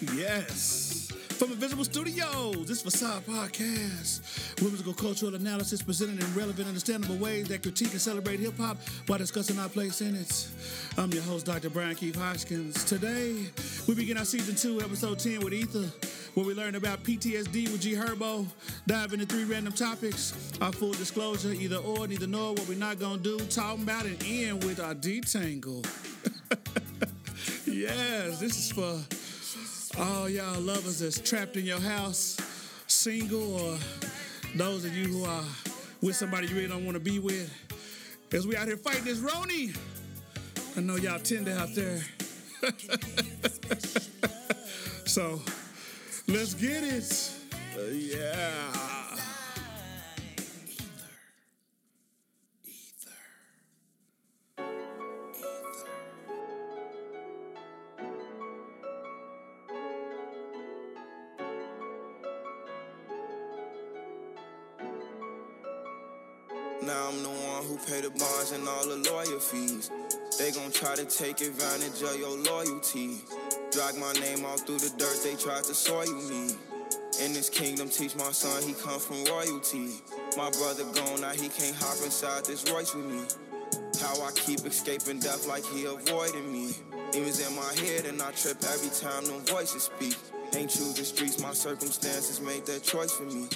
Yes. From Invisible Studios, this Facade Podcast. Whimsical cultural analysis presented in relevant, understandable ways that critique and celebrate hip hop while discussing our place in it. I'm your host, Dr. Brian Keith Hoskins. Today, we begin our season two, episode 10 with Ether, where we learn about PTSD with G Herbo, dive into three random topics, our full disclosure, either or, neither nor, what we're not gonna do, talking about and end with our detangle. yes, this is for all y'all lovers that's trapped in your house, single, or those of you who are with somebody you really don't want to be with. As we out here fighting this Roni. I know y'all tender out there. so let's get it. Uh, yeah. Try to take advantage of your loyalty. Drag my name all through the dirt, they tried to soil me. In this kingdom, teach my son he come from royalty. My brother gone, now he can't hop inside this Royce with me. How I keep escaping death like he avoiding me. Demons in my head and I trip every time them voices speak. Ain't choose the streets, my circumstances made that choice for me.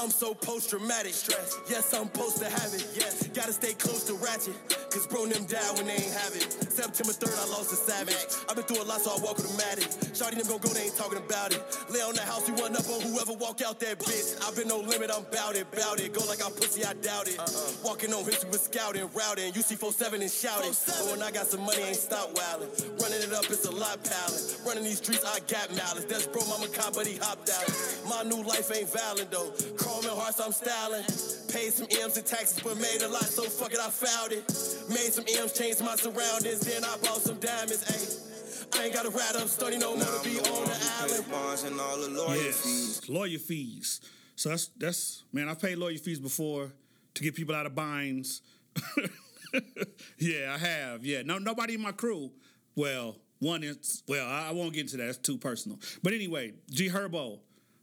I'm so post traumatic. Stress. Yes, I'm supposed to have it. Yes. Gotta stay close to ratchet. Cause bro them died when they ain't have it. September 3rd, I lost a savage. I've been through a lot, so I walk with a matic. Shawty them gon' go, they ain't talking about it. Lay on the house, we run up on whoever walk out that bitch. I've been no limit, I'm bout it, bout it. Go like I'm pussy, I doubt it. Uh-uh. Walking on history with scouting, routing. UC 47 and shouting. But when I got some money, ain't stop wildin'. Running it up, it's a lot palin'. Running these streets, I got malice. That's bro, mama cop, but he hopped out. My new life ain't valid though. Chrome and hearts, I'm styling. Paid some M's and taxes, but made a lot, so fuck it, I found it. Made some M's, changed my surroundings, then I bought some diamonds, ayy. I ain't got to rat up study no more to be on the island. Bonds and all the lawyer fees. Lawyer fees. So that's that's man. I've paid lawyer fees before to get people out of binds. yeah, I have. Yeah, no, nobody in my crew. Well, one is well, I, I won't get into that. That's too personal. But anyway, G Herbo,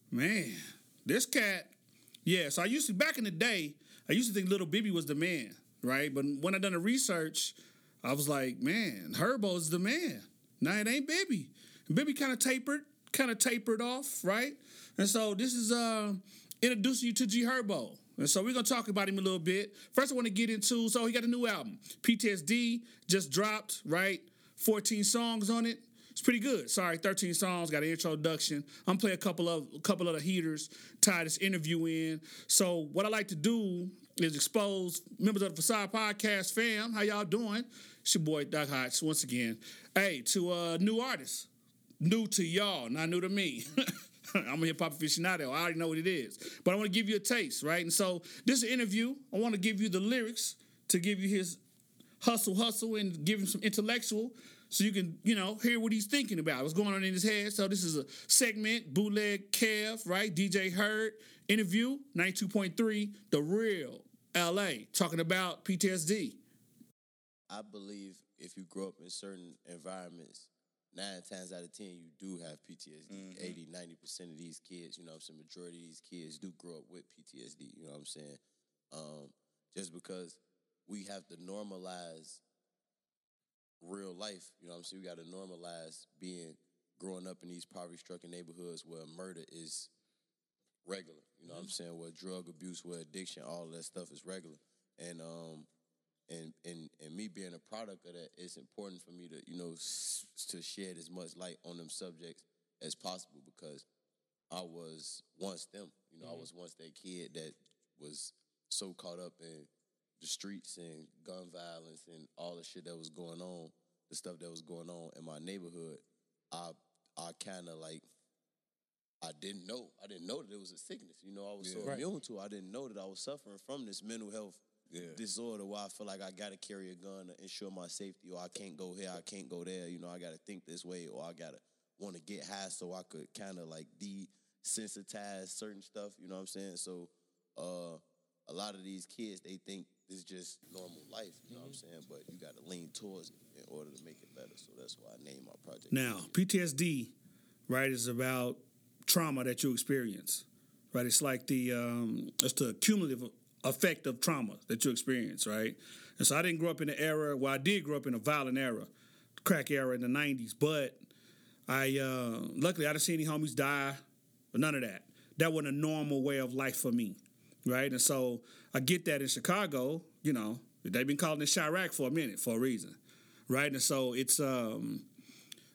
man, this cat. Yeah, so I used to back in the day. I used to think Little Bibby was the man, right? But when I done the research, I was like, man, Herbo is the man. Now it ain't Bibby. Bibby kind of tapered, kind of tapered off, right? And so this is uh introducing you to G Herbo. And so we're gonna talk about him a little bit. First, I want to get into so he got a new album, PTSD, just dropped, right? 14 songs on it. It's pretty good. Sorry, 13 songs, got an introduction. I'm playing a couple of a couple of the heaters, tie this interview in. So what I like to do is expose members of the Facade Podcast fam. How y'all doing? It's your boy Doc Hotz once again. Hey, to uh new artists. New to y'all, not new to me. I'm a hip hop aficionado. I already know what it is. But I want to give you a taste, right? And so this interview, I want to give you the lyrics to give you his hustle, hustle, and give him some intellectual so you can, you know, hear what he's thinking about, what's going on in his head. So this is a segment, bootleg Kev, right? DJ Hurd interview, 92.3, The Real LA, talking about PTSD. I believe if you grow up in certain environments, nine times out of ten, you do have PTSD. Mm-hmm. 80, 90% of these kids, you know what I'm saying, majority of these kids do grow up with PTSD, you know what I'm saying? Um, just because we have to normalize real life, you know what I'm saying? We got to normalize being, growing up in these poverty-stricken neighborhoods where murder is regular, you know what I'm saying? Where drug abuse, where addiction, all of that stuff is regular. And, um, and and and me being a product of that, it's important for me to you know s- to shed as much light on them subjects as possible because I was once them. You know, I was once that kid that was so caught up in the streets and gun violence and all the shit that was going on, the stuff that was going on in my neighborhood. I I kind of like I didn't know. I didn't know that it was a sickness. You know, I was so Yeah. immune to. it. I didn't know that I was suffering from this mental health Yeah. disorder where I feel like I gotta carry a gun to ensure my safety, or I can't go here, I can't go there. You know, I gotta think this way, or I gotta want to get high so I could kind of like desensitize certain stuff. You know what I'm saying? So, uh, a lot of these kids they think It's just normal life, you know what I'm saying? But you got to lean towards it in order to make it better. So that's why I named my project. Now, PTSD, right, is about trauma that you experience, right? It's like the um, it's the cumulative effect of trauma that you experience, right? And so I didn't grow up in the era. Well, I did grow up in a violent era, crack era in the '90s, but I uh, luckily I didn't see any homies die, or none of that. That wasn't a normal way of life for me, right? And so I get that in Chicago, you know, they've been calling it Chiraq for a minute for a reason, right? And so it's um,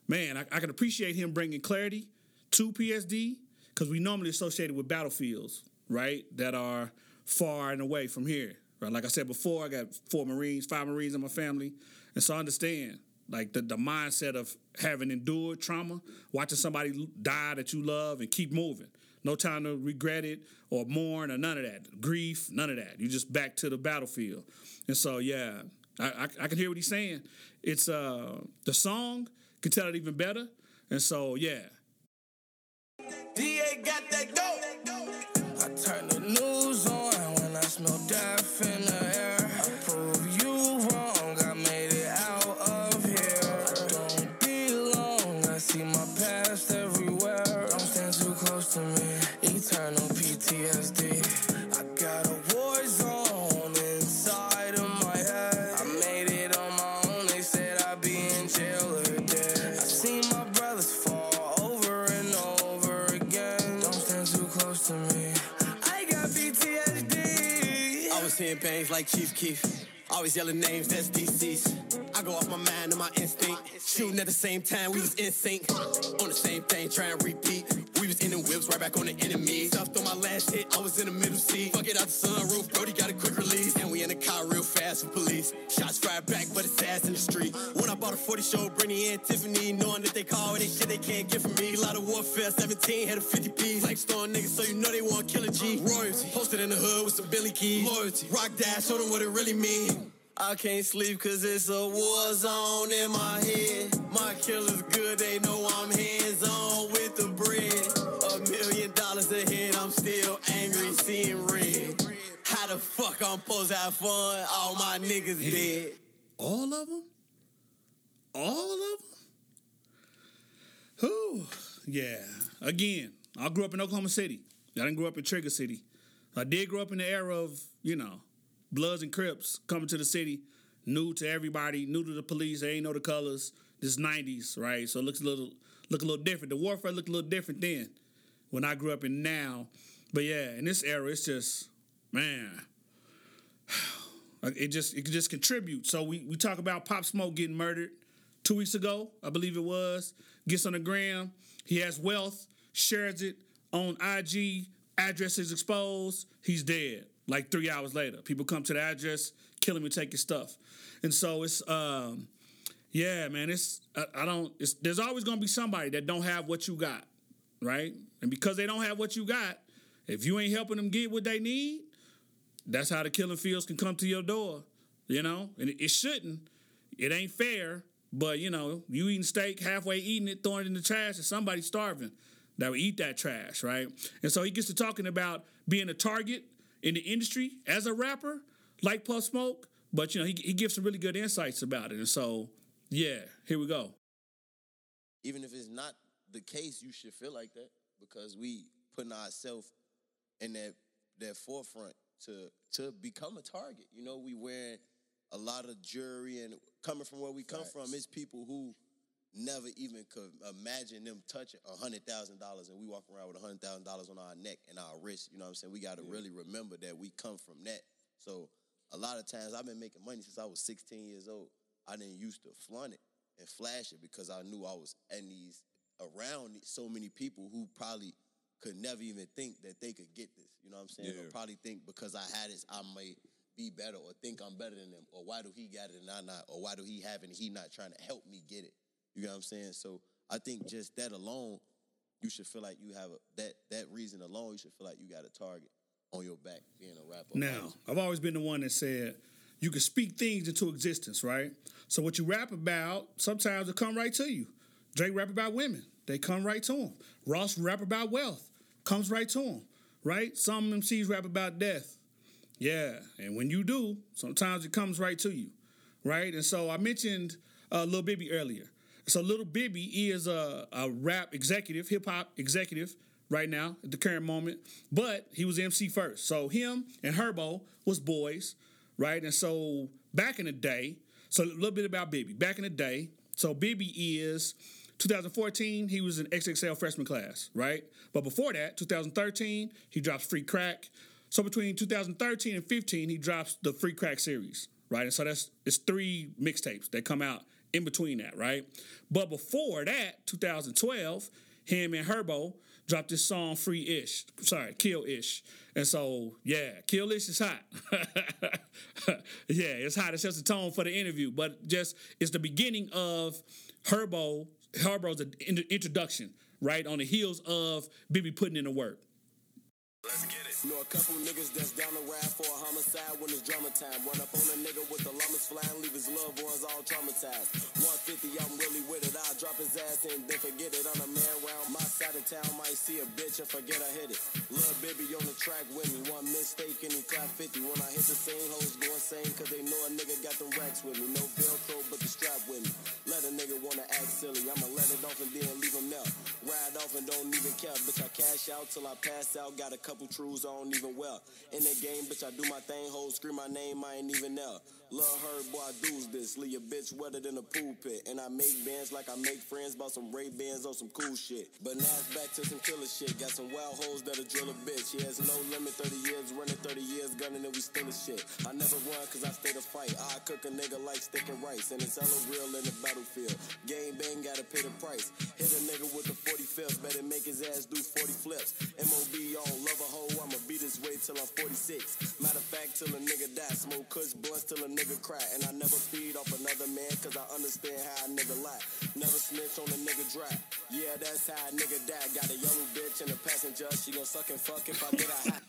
man, I, I can appreciate him bringing clarity to PTSD because we normally associate it with battlefields, right, that are far and away from here. Right, like I said before, I got four Marines, five Marines in my family, and so I understand like the, the mindset of having endured trauma, watching somebody die that you love and keep moving. No time to regret it or mourn or none of that. Grief, none of that. You just back to the battlefield. And so, yeah, I, I, I can hear what he's saying. It's uh the song can tell it even better. And so, yeah. DA got that go. Like Chief Keef. Always yelling names, that's DC's. I go off my mind and my instinct. Shooting at the same time, we was in sync. On the same thing, trying to repeat. We was in the whips, right back on the enemy. Stuffed on my last hit, I was in the middle seat. Fuck it out the sunroof, Brody got a quick release. And we in the car real fast with police. Shots fired back, but it's ass in the street. When I bought a 40 show, Brittany and Tiffany, knowing that they call any shit they can't get from me. A lot of warfare, 17 had a 50 piece. Flex on niggas, so you know they want kill a G. Royalty, posted in the hood with some Billy keys. Loyalty, rock that, show them what it really mean. I can't sleep cause it's a war zone in my head. My killer's good, they know I'm hands on with the bread. A million dollars ahead, I'm still angry, seeing red. How the fuck I'm supposed to have fun? All my niggas dead. All of them? All of them? Whew. Yeah. Again, I grew up in Oklahoma City. I didn't grow up in Trigger City. I did grow up in the era of, you know, Bloods and Crips coming to the city, new to everybody, new to the police. They ain't know the colors. This 90s, right? So it looks a little look a little different. The warfare looked a little different then when I grew up in now. But yeah, in this era, it's just, man, it just it just contributes. So we we talk about Pop Smoke getting murdered two weeks ago, I believe it was. Gets on the gram. He has wealth, shares it on IG. Address is exposed. He's dead. Like three hours later, people come to the address, kill him, and take stuff. And so it's um, yeah, man. It's I, I don't. It's there's always gonna be somebody that don't have what you got, right? And because they don't have what you got, if you ain't helping them get what they need, that's how the killing fields can come to your door, you know? And it, it shouldn't. It ain't fair, but you know, you eating steak, halfway eating it, throwing it in the trash, and somebody starving that would eat that trash, right? And so he gets to talking about being a target in the industry as a rapper, like Pop Smoke, but you know, he, he gives some really good insights about it. And so, yeah, here we go. even if it's not the case, you should feel like that because we putting ourselves in that that forefront to to become a target. You know, we wearing a lot of jewelry and coming from where we come from, it's people who never even could imagine them touching a hundred thousand dollars and we walk around with a hundred thousand dollars on our neck and our wrist. You know what I'm saying? We gotta really remember that we come from that. So a lot of times I've been making money since I was 16 years old. I didn't used to flaunt it and flash it because I knew I was in these around so many people who probably could never even think that they could get this. You know what I'm saying? Or probably think because I had this, I may be better or think I'm better than them. Or why do he got it and I not? Or why do he have it and he not trying to help me get it? You know what I'm saying? So I think just that alone, you should feel like you have a that that reason alone, you should feel like you got a target on your back being a rapper. Now, I've always been the one that said you can speak things into existence, right? So what you rap about, sometimes it come right to you. Drake rap about women, they come right to him. Ross rap about wealth, comes right to him, right? Some MCs rap about death, Yeah, and when you do, sometimes it comes right to you, right? And so I mentioned uh, Lil Bibby earlier. So Little Bibby is a, a rap executive, hip hop executive right now at the current moment, but he was MC first. So him and Herbo was boys, right? And so back in the day, so a little bit about Bibby. Back in the day, so Bibby is 2014, he was in XXL freshman class, right? But before that, 2013, he drops Free Crack. So between 2013 and 15, he drops the Free Crack series, right? And so that's it's three mixtapes that come out in between that, right? But before that, 2012, him and Herbo dropped this song Free Ish. Sorry, Kill Ish. And so, yeah, Kill Ish is hot. yeah, it's hot. It sets the tone for the interview. But just it's the beginning of Herbo, Herbo's introduction, right? On the heels of Bibby putting in the work. Let's get it. Know a couple niggas that's down the ride for a homicide when it's drama time. Run up on a nigga with the llamas flying, leave his loved ones all traumatized. 150, I'm really with it. I'll drop his ass and then forget it. On a man round my side of town, might see a bitch and forget I hit it. Lil' baby on the track with me. One mistake and he clap 50. When I hit the same hoes go insane, cause they know a nigga got them racks with me. No Velcro, but the strap with me. Let a nigga wanna act silly. I'ma let it off and then leave him out. Ride off and don't even care. Bitch, I cash out till I pass out. Got a couple on don't even well. In the game, bitch, I do my thing, hoes scream my name, I ain't even there. Love her, boy, I do's this. Leave a bitch wetter than a pool pit. And I make bands like I make friends, bought some Ray Bans on some cool shit. But now it's back to some killer shit. Got some wild hoes that'll drill a bitch. He has no limit, 30 years, running 30 years, gunning and we still a shit. I never run cause I stay to fight. I cook a nigga like stick and rice. And it's hella real in the battlefield. Game bang, gotta pay the price. Hit a nigga with the 45th, better make his ass do 40 flips. MOB all, love a hoe, I'ma beat his way till I'm 46. Matter of fact, till a nigga die. Smoke kush blunts till a nigga nigga cry. And I never feed off another man, cause I understand how a nigga lie. Never snitch on a nigga dry. Yeah, that's how a nigga die. Got a young bitch in the passenger. She gon' suck and fuck if I get a hot.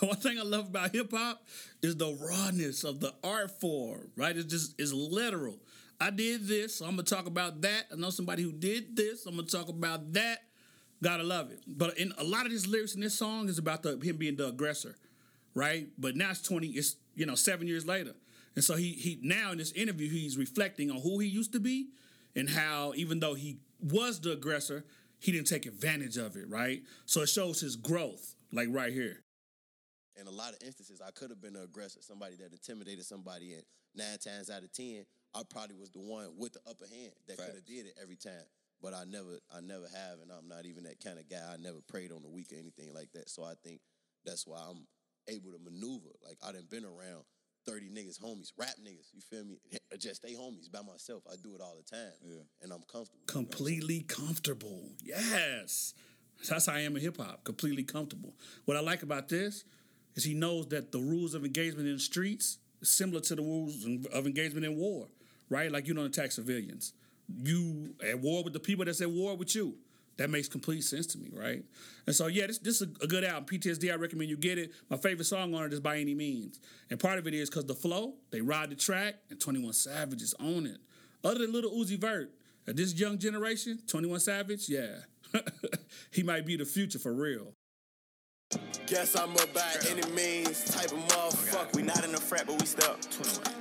One thing I love about hip hop is the rawness of the art form, right? It's just it's literal. I did this, so I'm gonna talk about that. I know somebody who did this, I'm gonna talk about that. Gotta love it. But in a lot of these lyrics in this song is about the him being the aggressor, right? But now it's 20, it's you know, seven years later. And so he he now in this interview he's reflecting on who he used to be and how even though he was the aggressor, he didn't take advantage of it, right? So it shows his growth, like right here. In a lot of instances, I could have been an aggressor, somebody that intimidated somebody, and nine times out of ten, I probably was the one with the upper hand that could have did it every time. But I never, I never have, and I'm not even that kind of guy. I never prayed on the weak or anything like that. So I think that's why I'm able to maneuver. Like I done been around 30 niggas, homies, rap niggas, you feel me? Just stay homies by myself. I do it all the time. Yeah. And I'm comfortable. Completely you know comfortable. Yes. That's how I am in hip hop. Completely comfortable. What I like about this is he knows that the rules of engagement in the streets is similar to the rules of engagement in war, right? Like you don't attack civilians. You at war with the people that's at war with you that makes complete sense to me, right? And so, yeah, this, this is a, good album. PTSD, I recommend you get it. My favorite song on it is By Any Means. And part of it is because the flow, they ride the track, and 21 Savage is on it. Other than Little Uzi Vert, at this young generation, 21 Savage, yeah, he might be the future for real. Guess I'm a by any means type of motherfucker. We not in the frat, but we stuck.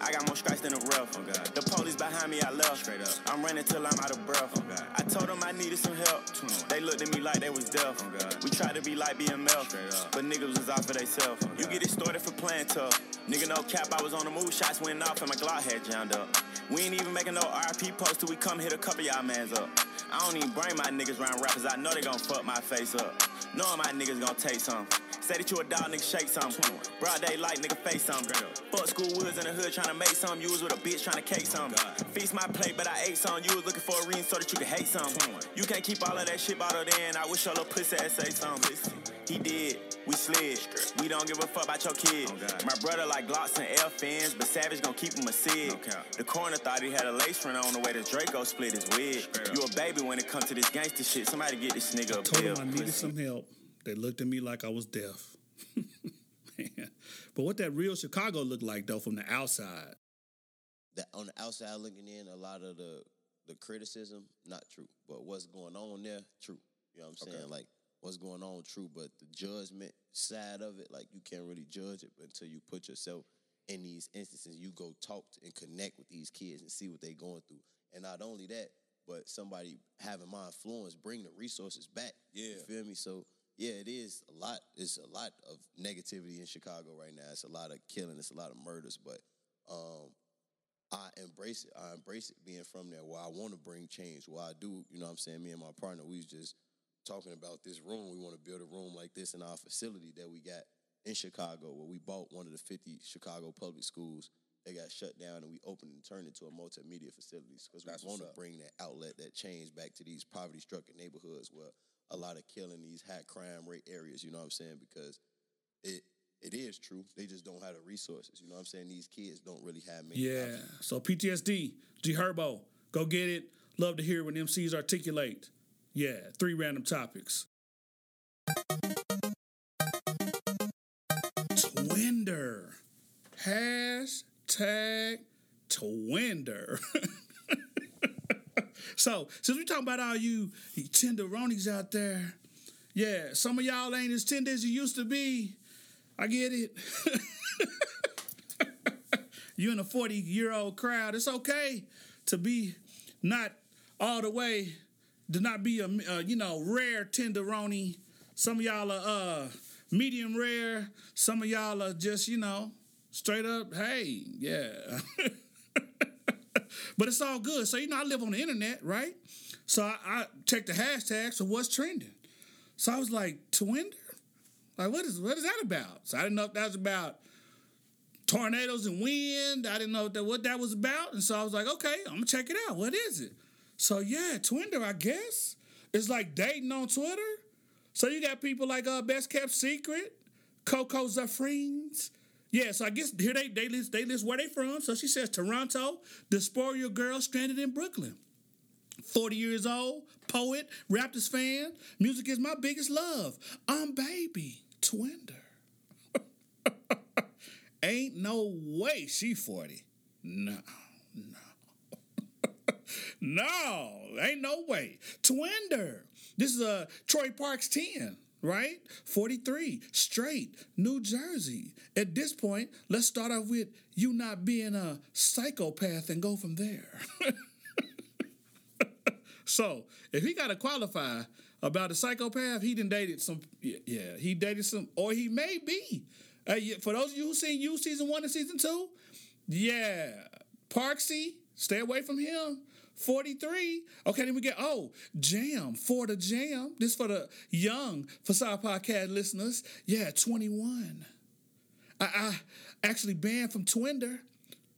I got more strikes than a rough. Oh the police behind me, I left. Straight up. I'm running till I'm out of breath. Oh I told them I needed some help. They looked at me like they was deaf. Oh we tried to be like BML, but niggas was off for theyself. You get it started for playing tough. Nigga, no cap, I was on the move. Shots went off and my Glock had jammed up. We ain't even making no RP post till we come hit a couple y'all mans up. I don't even bring my niggas round rappers. I know they gon' fuck my face up. Knowing my niggas gon' take some. Say that you a dog, nigga, shake some. Broad daylight, nigga, face some. Fuck school woods in the hood trying to make some. You was with a bitch trying to cake some. Feast my plate, but I ate some. You was looking for a reason so that you could hate some. You can't keep all of that shit bottled in. I wish your little pussy ass say something. He did, we slid. We don't give a fuck about your kid. My brother like Glocks and L fins, but Savage gon' keep him a sig. The coroner thought he had a lace front on the way to Draco split his wig. You a baby when it comes to this gangster shit. Somebody get this nigga a bill. Told him I needed some help. They looked at me like I was deaf. but what that real Chicago looked like though from the outside. That on the outside looking in, a lot of the the criticism, not true. But what's going on there, true. You know what I'm saying? Okay. Like what's going on true, but the judgment side of it, like you can't really judge it until you put yourself in these instances. You go talk and connect with these kids and see what they're going through. And not only that, but somebody having my influence bring the resources back. Yeah. You feel me? So yeah, it is a lot. It's a lot of negativity in Chicago right now. It's a lot of killing. It's a lot of murders. But um, I embrace it. I embrace it being from there where I want to bring change. Where I do, you know what I'm saying? Me and my partner, we was just talking about this room. We want to build a room like this in our facility that we got in Chicago where we bought one of the 50 Chicago public schools. They got shut down and we opened and turned it into a multimedia facilities because we want to bring that outlet, that change back to these poverty stricken neighborhoods where a lot of killing, these high crime rate areas, you know what I'm saying? Because it it is true. They just don't have the resources. You know what I'm saying? These kids don't really have many Yeah. options. So PTSD, G Herbo, go get it. Love to hear when MCs articulate. Yeah, three random topics. Twinder. Hashtag Twinder. so, since we talking about all you tenderonis out there, yeah, some of y'all ain't as tender as you used to be. I get it. You're in a 40 year old crowd, it's okay to be not all the way, to not be a, uh, you know, rare tenderoni. Some of y'all are uh, medium rare. Some of y'all are just, you know, straight up, hey, yeah. but it's all good. So, you know, I live on the internet, right? So I, I check the hashtags for what's trending. So I was like, Twinder? Like, what is what is that about? So I didn't know if that was about tornadoes and wind. I didn't know what that, what that was about. And so I was like, okay, I'm gonna check it out. What is it? So yeah, Twinder, I guess. It's like dating on Twitter. So you got people like uh Best Kept Secret, Coco Zafrines. Yeah, so I guess here they they list they list where they from. So she says Toronto, Dysphoria girl stranded in Brooklyn. 40 years old, poet, Raptors fan. Music is my biggest love. I'm baby, Twinder. Ain't no way she 40. No, no. no, ain't no way. Twinder. This is uh, Troy Parks 10, right? 43, straight, New Jersey. At this point, let's start off with you not being a psychopath and go from there. So if he got to qualify about a psychopath, he didn't dated some. Yeah, he dated some, or he may be. For those of you who seen you season one and season two, yeah, Parksy, stay away from him. 43. Okay, then we get, oh, Jam, for the Jam. This for the young Facade Podcast listeners. Yeah, 21. I, I actually banned from Twinder.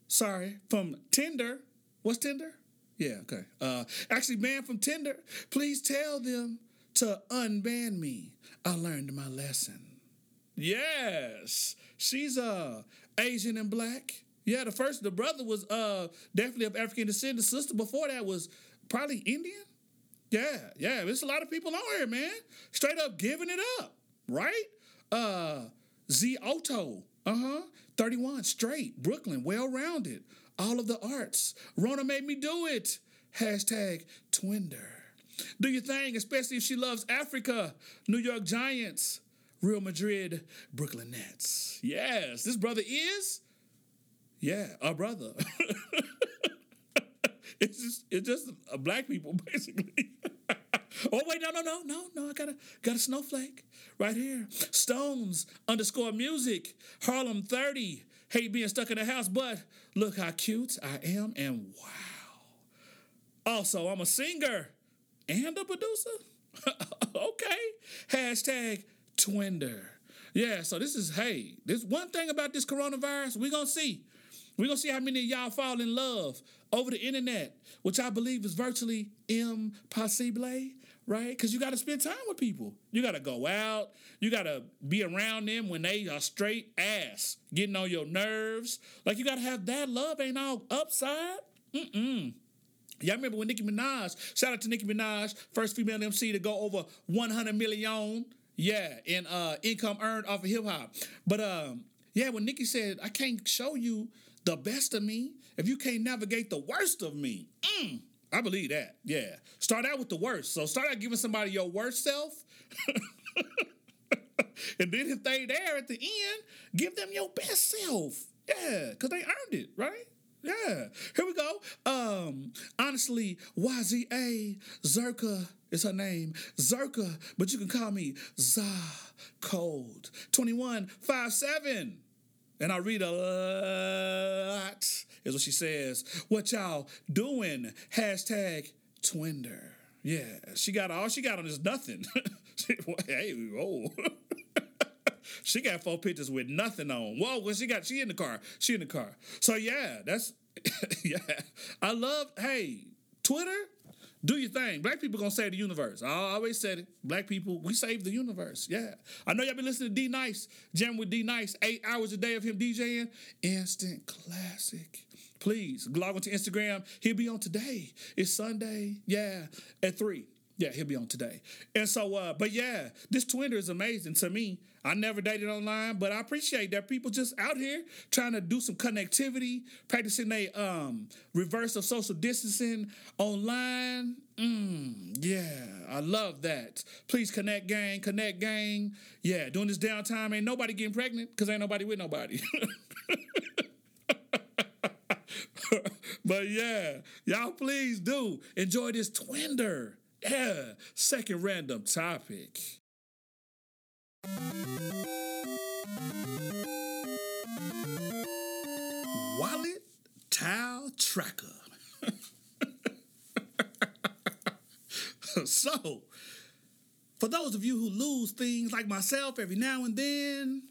Sorry, from Tinder. What's Tinder? Yeah, okay. Uh, actually banned from Tinder. Please tell them to unban me. I learned my lesson. Yes, she's uh Asian and black. Yeah, the first the brother was uh definitely of African descent. The sister before that was probably Indian. Yeah, yeah. There's a lot of people on here, man. Straight up giving it up, right? Uh Z Otto, uh-huh. 31, straight, Brooklyn, well-rounded. All of the arts. Rona made me do it. Hashtag Twinder. Do your thing, especially if she loves Africa. New York Giants, Real Madrid, Brooklyn Nets. Yes, this brother is, yeah, our brother. it's just it's just black people basically. oh wait, no, no, no, no, no. I got a got a snowflake right here. Stones underscore music. Harlem thirty. Hate being stuck in the house, but look how cute I am, and wow. Also, I'm a singer and a producer. okay. Hashtag Twinder. Yeah, so this is hey, this one thing about this coronavirus, we're gonna see. We're gonna see how many of y'all fall in love over the internet, which I believe is virtually impossible, right? Because you gotta spend time with people. You gotta go out, you gotta be around them when they are straight ass, getting on your nerves. Like you gotta have that love, ain't all upside. Mm-mm. Y'all remember when Nicki Minaj, shout out to Nicki Minaj, first female MC to go over 100 million, yeah, in uh, income earned off of hip hop. But um, yeah, when Nicki said, I can't show you the best of me if you can't navigate the worst of me. Mm. I believe that. Yeah. Start out with the worst. So start out giving somebody your worst self. and then if they there at the end, give them your best self. Yeah, because they earned it, right? Yeah. Here we go. Um, honestly, YZA Zerka is her name. Zerka, but you can call me Za Cold. 2157. And I read a lot, is what she says. What y'all doing? Hashtag Twinder. Yeah, she got all she got on is nothing. hey, whoa. she got four pictures with nothing on. Whoa, well, she got she in the car. She in the car. So yeah, that's yeah. I love hey, Twitter, do your thing. Black people gonna save the universe. I always said it. Black people, we save the universe. Yeah. I know y'all been listening to D Nice, jam with D Nice, eight hours a day of him DJing. Instant classic. Please log on to Instagram. He'll be on today. It's Sunday. Yeah, at three. Yeah, he'll be on today. And so, uh, but yeah, this Twitter is amazing to me. I never dated online, but I appreciate that people just out here trying to do some connectivity, practicing their um, reverse of social distancing online. Mm, yeah, I love that. Please connect, gang, connect, gang. Yeah, during this downtime, ain't nobody getting pregnant because ain't nobody with nobody. but yeah, y'all please do enjoy this Twinder. Yeah, second random topic. Wallet tile tracker. so, for those of you who lose things like myself every now and then,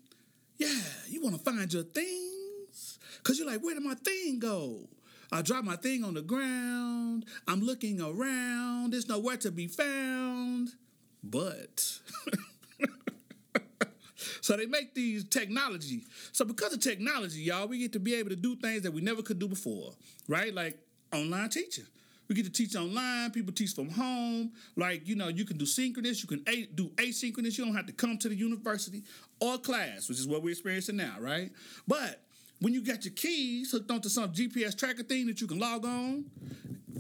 yeah, you want to find your things because you're like, where did my thing go? I drop my thing on the ground. I'm looking around. There's nowhere to be found. But so they make these technology. So because of technology, y'all, we get to be able to do things that we never could do before, right? Like online teaching. We get to teach online. People teach from home. Like, you know, you can do synchronous. You can a- do asynchronous. You don't have to come to the university or class, which is what we're experiencing now, right? But when you got your keys hooked onto some GPS tracker thing that you can log on,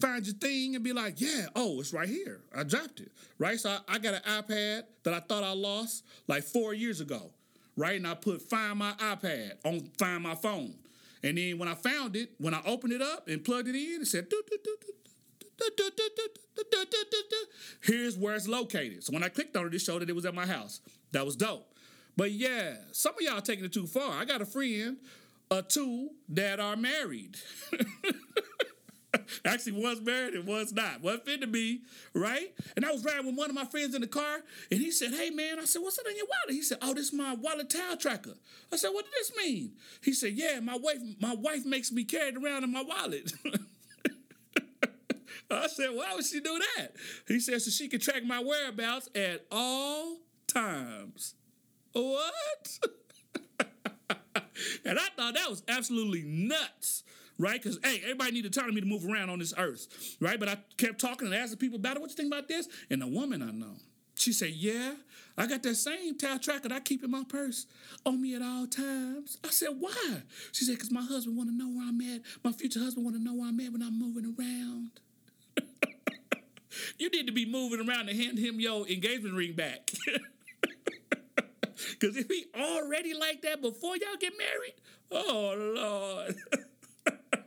find your thing and be like, yeah, oh, it's right here. I dropped it, right? So I, I got an iPad that I thought I lost like four years ago, right? And I put Find My iPad on Find My phone. And then when I found it, when I opened it up and plugged it in, it said, Here's where it's located. So when I clicked on it, it showed that it was at my house. That was dope. But yeah, some of y'all taking it too far. I got a friend or two that are married. Actually, one's married and one's not. One fit to be, right? And I was riding with one of my friends in the car, and he said, Hey man, I said, What's that in your wallet? He said, Oh, this is my wallet tile tracker. I said, What does this mean? He said, Yeah, my wife, my wife makes me carry it around in my wallet. I said, Why would she do that? He said, So she can track my whereabouts at all times. What? and I thought that was absolutely nuts, right? Because hey, everybody need autonomy to move around on this earth, right? But I kept talking and asking people about it. What you think about this? And the woman I know, she said, "Yeah, I got that same tile tracker that I keep in my purse on me at all times." I said, "Why?" She said, "Cause my husband want to know where I'm at. My future husband want to know where I'm at when I'm moving around." you need to be moving around to hand him your engagement ring back. Because if he already like that before y'all get married, oh Lord,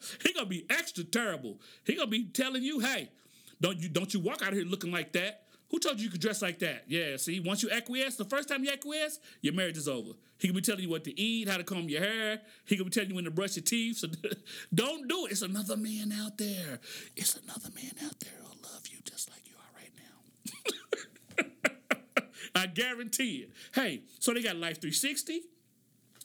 he gonna be extra terrible. He gonna be telling you, hey, don't you don't you walk out of here looking like that. Who told you you could dress like that? Yeah, see, once you acquiesce, the first time you acquiesce, your marriage is over. He can be telling you what to eat, how to comb your hair. He can be telling you when to brush your teeth. So don't do it. It's another man out there. It's another man out there who'll love you just like you are right now. I guarantee it. Hey, so they got Life 360.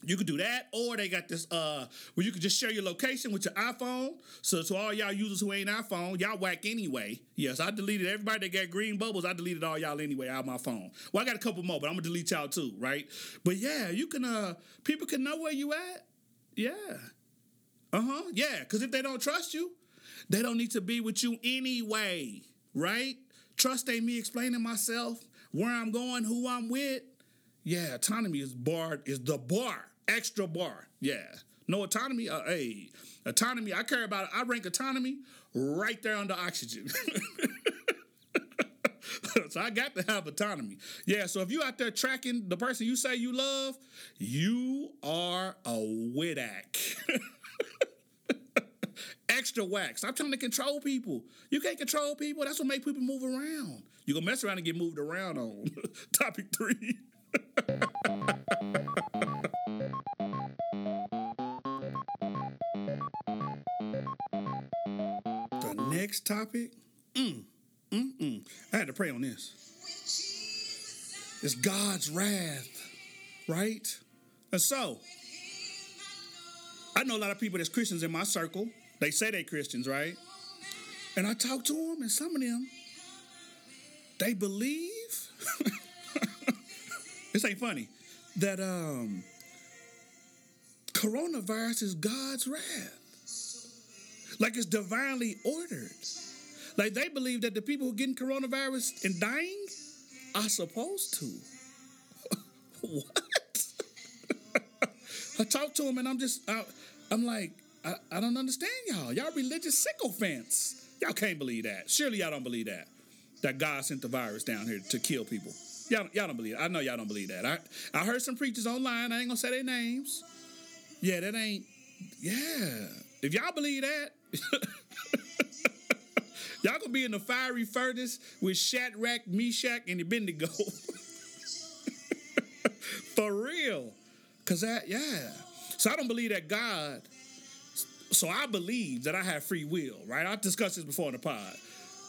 You could do that, or they got this uh where you could just share your location with your iPhone. So to all y'all users who ain't iPhone, y'all whack anyway. Yes, I deleted everybody that got green bubbles. I deleted all y'all anyway out my phone. Well, I got a couple more, but I'm gonna delete y'all too, right? But yeah, you can uh people can know where you at. Yeah. Uh-huh. Yeah, because if they don't trust you, they don't need to be with you anyway, right? Trust ain't me explaining myself, where I'm going, who I'm with. Yeah, autonomy is barred, is the bar, extra bar. Yeah. No autonomy, uh, hey, autonomy, I care about, it. I rank autonomy right there under oxygen. so I got to have autonomy. Yeah, so if you out there tracking the person you say you love, you are a widak. Extra wax. Stop trying to control people. You can't control people. That's what make people move around. You gonna mess around and get moved around on. Topic three. the next topic. Mm, mm, mm. I had to pray on this. It's God's wrath, right? And so, I know a lot of people that's Christians in my circle. They say they Christians, right? And I talk to them, and some of them, they believe. this ain't funny. That um, coronavirus is God's wrath. Like it's divinely ordered. Like they believe that the people who getting coronavirus and dying are supposed to. what? I talk to them and I'm just, I, I'm like, I, I don't understand y'all. Y'all religious sycophants. Y'all can't believe that. Surely y'all don't believe that. That God sent the virus down here to kill people. Y'all, y'all don't believe it. I know y'all don't believe that. I, I heard some preachers online. I ain't gonna say their names. Yeah, that ain't. Yeah, if y'all believe that, y'all gonna be in the fiery furnace with Shadrach, Meshach, and Abednego. For real, cause that yeah. So I don't believe that God. So I believe that I have free will, right? I've discussed this before in the pod.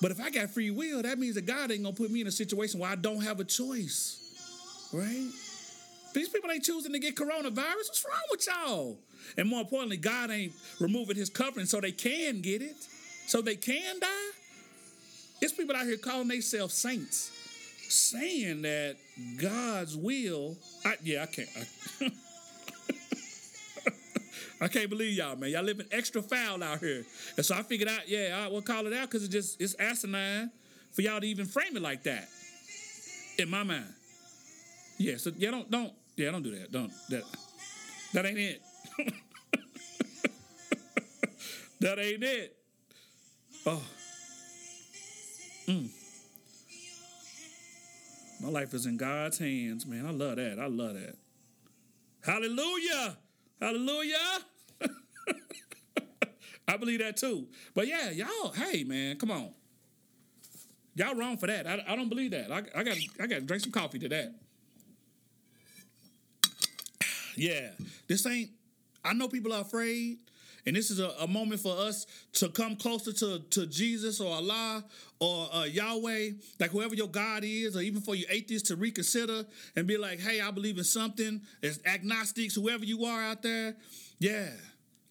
But if I got free will, that means that God ain't gonna put me in a situation where I don't have a choice, right? These people ain't choosing to get coronavirus. What's wrong with y'all? And more importantly, God ain't removing his covering so they can get it, so they can die. It's people out here calling themselves saints, saying that God's will. I, yeah, I can't. I, I can't believe y'all, man. Y'all living extra foul out here. And so I figured out, yeah, I will call it out because it just it's asinine for y'all to even frame it like that. In my mind. Yeah, so yeah, don't don't yeah, don't do that. Don't that that ain't it. that ain't it. Oh. Mm. My life is in God's hands, man. I love that. I love that. Hallelujah. Hallelujah. I believe that too. But yeah, y'all, hey man, come on. Y'all wrong for that. I, I don't believe that. I, got I got to drink some coffee to that. Yeah, this ain't. I know people are afraid, and this is a, a moment for us to come closer to, to Jesus or Allah or uh, Yahweh, like whoever your God is, or even for you atheists to reconsider and be like, hey, I believe in something. As agnostics, whoever you are out there, yeah,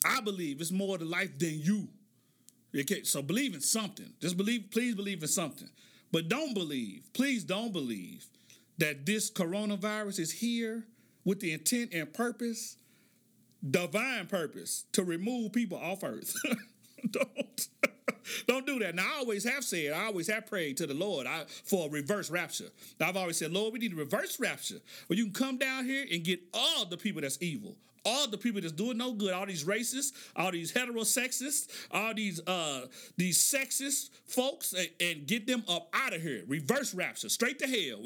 I believe it's more to life than you. Okay, so believe in something. Just believe, please believe in something. But don't believe, please don't believe that this coronavirus is here with the intent and purpose, divine purpose, to remove people off earth. don't. Don't do that. Now, I always have said, I always have prayed to the Lord I, for a reverse rapture. I've always said, Lord, we need a reverse rapture where you can come down here and get all the people that's evil, all the people that's doing no good, all these racists, all these heterosexists, all these uh these sexist folks, and, and get them up out of here. Reverse rapture, straight to hell.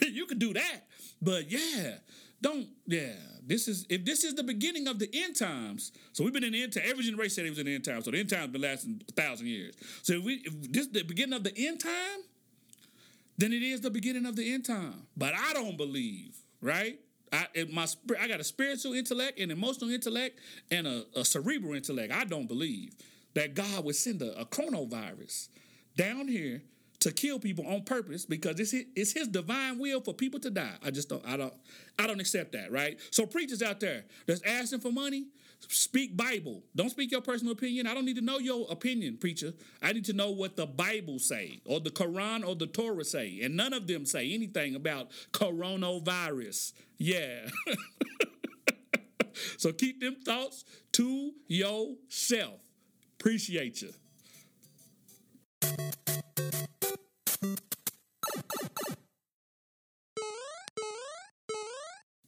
you can do that, but yeah, don't yeah. This is if this is the beginning of the end times. So we've been in the end time. Every generation said it was in the end times. So the end times been lasting a thousand years. So if we if this is the beginning of the end time, then it is the beginning of the end time. But I don't believe, right? I my I got a spiritual intellect, an emotional intellect, and a, a cerebral intellect. I don't believe that God would send a, a coronavirus down here to kill people on purpose because it's his, it's his divine will for people to die. I just don't I don't I don't accept that, right? So preachers out there that's asking for money, speak Bible. Don't speak your personal opinion. I don't need to know your opinion, preacher. I need to know what the Bible say or the Quran or the Torah say. And none of them say anything about coronavirus. Yeah. so keep them thoughts to yourself. Appreciate you.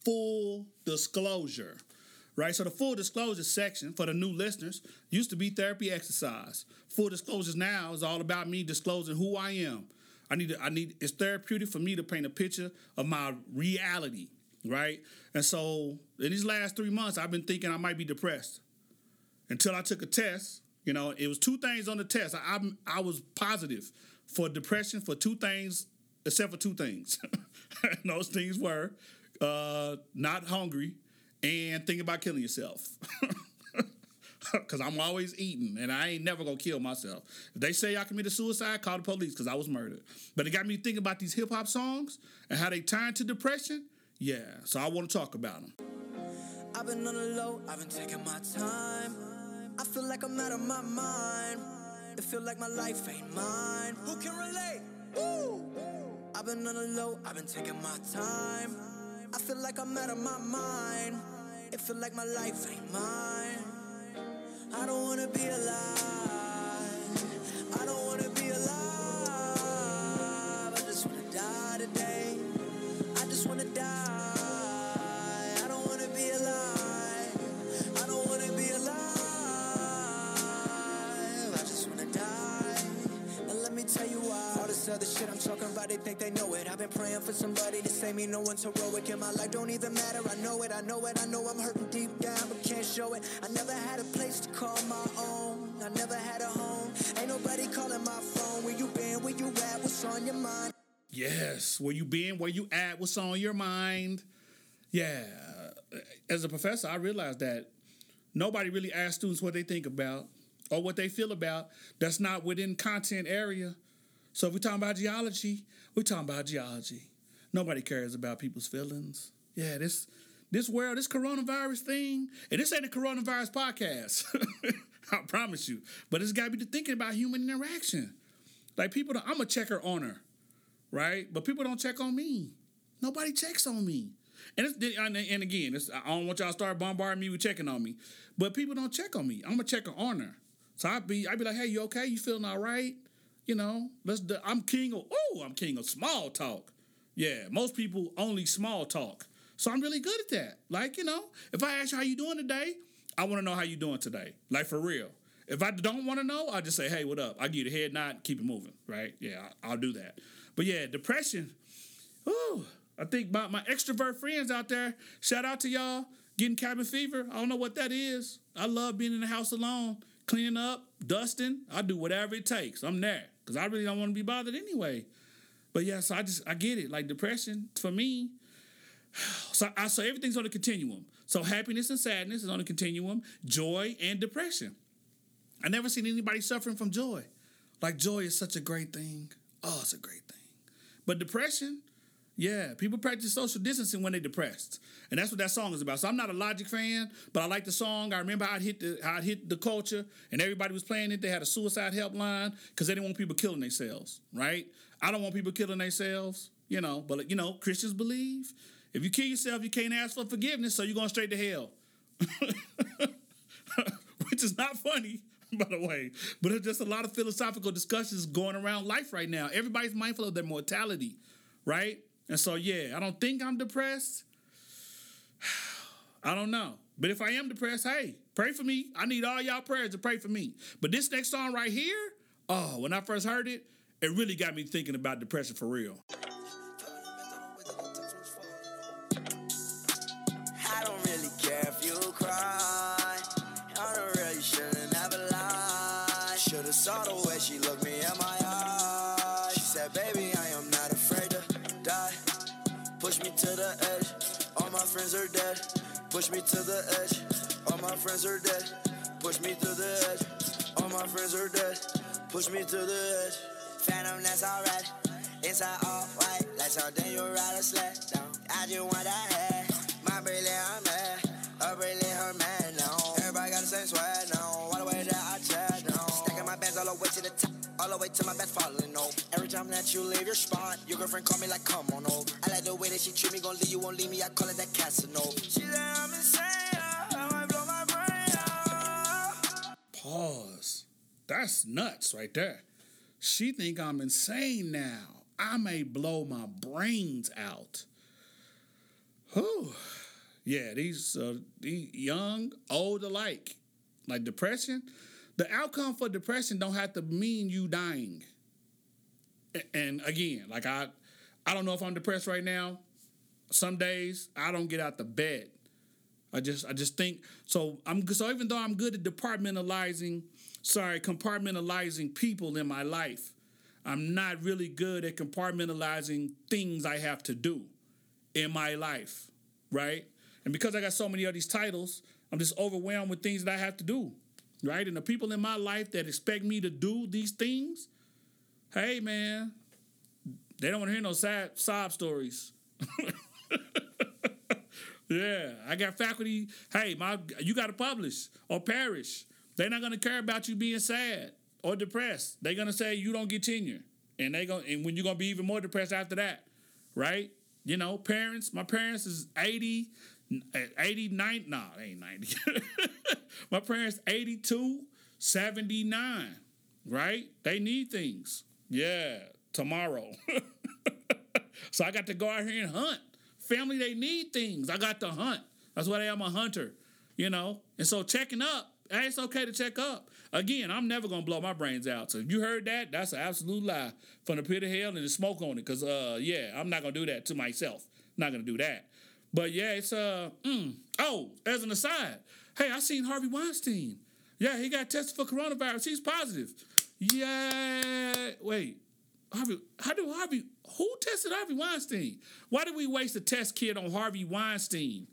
full disclosure, right? So the full disclosure section for the new listeners used to be therapy exercise. Full disclosures now is all about me disclosing who I am. I need to, I need it's therapeutic for me to paint a picture of my reality, right? And so in these last three months, I've been thinking I might be depressed until I took a test. You know, it was two things on the test. I I, I was positive for depression for two things, except for two things. those things were uh, not hungry and thinking about killing yourself. Cause I'm always eating and I ain't never gonna kill myself. If they say I committed suicide, call the police because I was murdered. But it got me thinking about these hip hop songs and how they tie into depression. Yeah, so I want to talk about them. I've been on the low, I've been taking my time. I feel like I'm out of my mind. It feel like my life ain't mine. Who can relate? Woo! I've been on the low, I've been taking my time. I feel like I'm out of my mind. It feel like my life ain't mine. I don't wanna be alive. I don't wanna be alive. I just wanna die today. Shit I'm talking about, they think they know it. I've been praying for somebody to save me. No one's heroic in my life, don't even matter. I know it, I know it, I know I'm hurting deep down, but can't show it. I never had a place to call my own. I never had a home. Ain't nobody calling my phone. Where you been? Where you at? What's on your mind? Yes, where you been? Where you at? What's on your mind? Yeah, as a professor, I realized that nobody really asks students what they think about or what they feel about. That's not within content area. So if we're talking about geology, we're talking about geology. Nobody cares about people's feelings. Yeah, this this world, this coronavirus thing, and this ain't a coronavirus podcast. I promise you. But it's got to be thinking about human interaction. Like people, I'm a checker on her, right? But people don't check on me. Nobody checks on me. And it's, and again, it's, I don't want y'all to start bombarding me with checking on me, but people don't check on me. I'm a checker on her, so I be I'd be like, hey, you okay? You feeling all right? You know, let's. I'm king of. Oh, I'm king of small talk. Yeah, most people only small talk, so I'm really good at that. Like you know, if I ask you how you doing today, I want to know how you doing today. Like for real. If I don't want to know, I just say, hey, what up? I give you the head nod, keep it moving, right? Yeah, I'll do that. But yeah, depression. Ooh, I think my, my extrovert friends out there, shout out to y'all getting cabin fever. I don't know what that is. I love being in the house alone, cleaning up, dusting. I do whatever it takes. I'm there because I really don't want to be bothered anyway. But yeah, so I just I get it. Like depression for me. So I so everything's on a continuum. So happiness and sadness is on a continuum. Joy and depression. I never seen anybody suffering from joy. Like joy is such a great thing. Oh, it's a great thing. But depression, yeah, people practice social distancing when they're depressed, and that's what that song is about. So I'm not a Logic fan, but I like the song. I remember it hit the it hit the culture, and everybody was playing it. They had a suicide helpline because they didn't want people killing themselves, right? I don't want people killing themselves, you know. But you know, Christians believe if you kill yourself, you can't ask for forgiveness, so you're going straight to hell, which is not funny. By the way, but there's just a lot of philosophical discussions going around life right now. Everybody's mindful of their mortality, right? And so, yeah, I don't think I'm depressed. I don't know. But if I am depressed, hey, pray for me. I need all y'all prayers to pray for me. But this next song right here, oh, when I first heard it, it really got me thinking about depression for real. I don't really care if you cry. Friends are dead. Push me to the edge. All my friends are dead. Push me to the edge. All my friends are dead. Push me to the edge. Phantom, that's alright. Inside all white. Like something you ride a sled down. I just want that head. My brilliant, mad. A brilliant, man now. Everybody got the same swag All the way to my bed falling over. Every time that you leave your spot, your girlfriend call me like, come on over. I like the way that she treat me, gon' leave you, won't leave me. I call it that Casanova. She said I'm insane, I might blow my brain out. Pause. That's nuts right there. She think I'm insane now. I may blow my brains out. Whew. Yeah, these uh, these young, old alike, like depression. The outcome for depression don't have to mean you dying. And again, like I, I don't know if I'm depressed right now. Some days I don't get out the bed. I just I just think so I'm so even though I'm good at departmentalizing, sorry, compartmentalizing people in my life, I'm not really good at compartmentalizing things I have to do in my life, right? And because I got so many of these titles, I'm just overwhelmed with things that I have to do, right? And the people in my life that expect me to do these things, hey man, they don't want to hear no sad sob stories. Yeah, I got faculty. Hey, my you got to publish or perish. They're not gonna care about you being sad or depressed. They're gonna say you don't get tenure, and they going and when you're gonna be even more depressed after that, right? You know, parents. My parents is 80, eh, 89. No, they ain't 90. my parents 82, 79, right? They need things. Yeah, tomorrow. so I got to go out here and hunt. Family, they need things. I got to hunt. That's why I am a hunter, you know? And so checking up, hey, it's okay to check up. Again, I'm never gonna blow my brains out. So if you heard that, that's an absolute lie from the pit of hell and the smoke on it. Cause uh yeah, I'm not gonna do that to myself. Not gonna do that. But yeah, it's uh mm. oh, as an aside, hey, I seen Harvey Weinstein. Yeah, he got tested for coronavirus. He's positive. Yeah, wait. Harvey, how do Harvey? Who tested Harvey Weinstein? Why did we waste a test kit on Harvey Weinstein?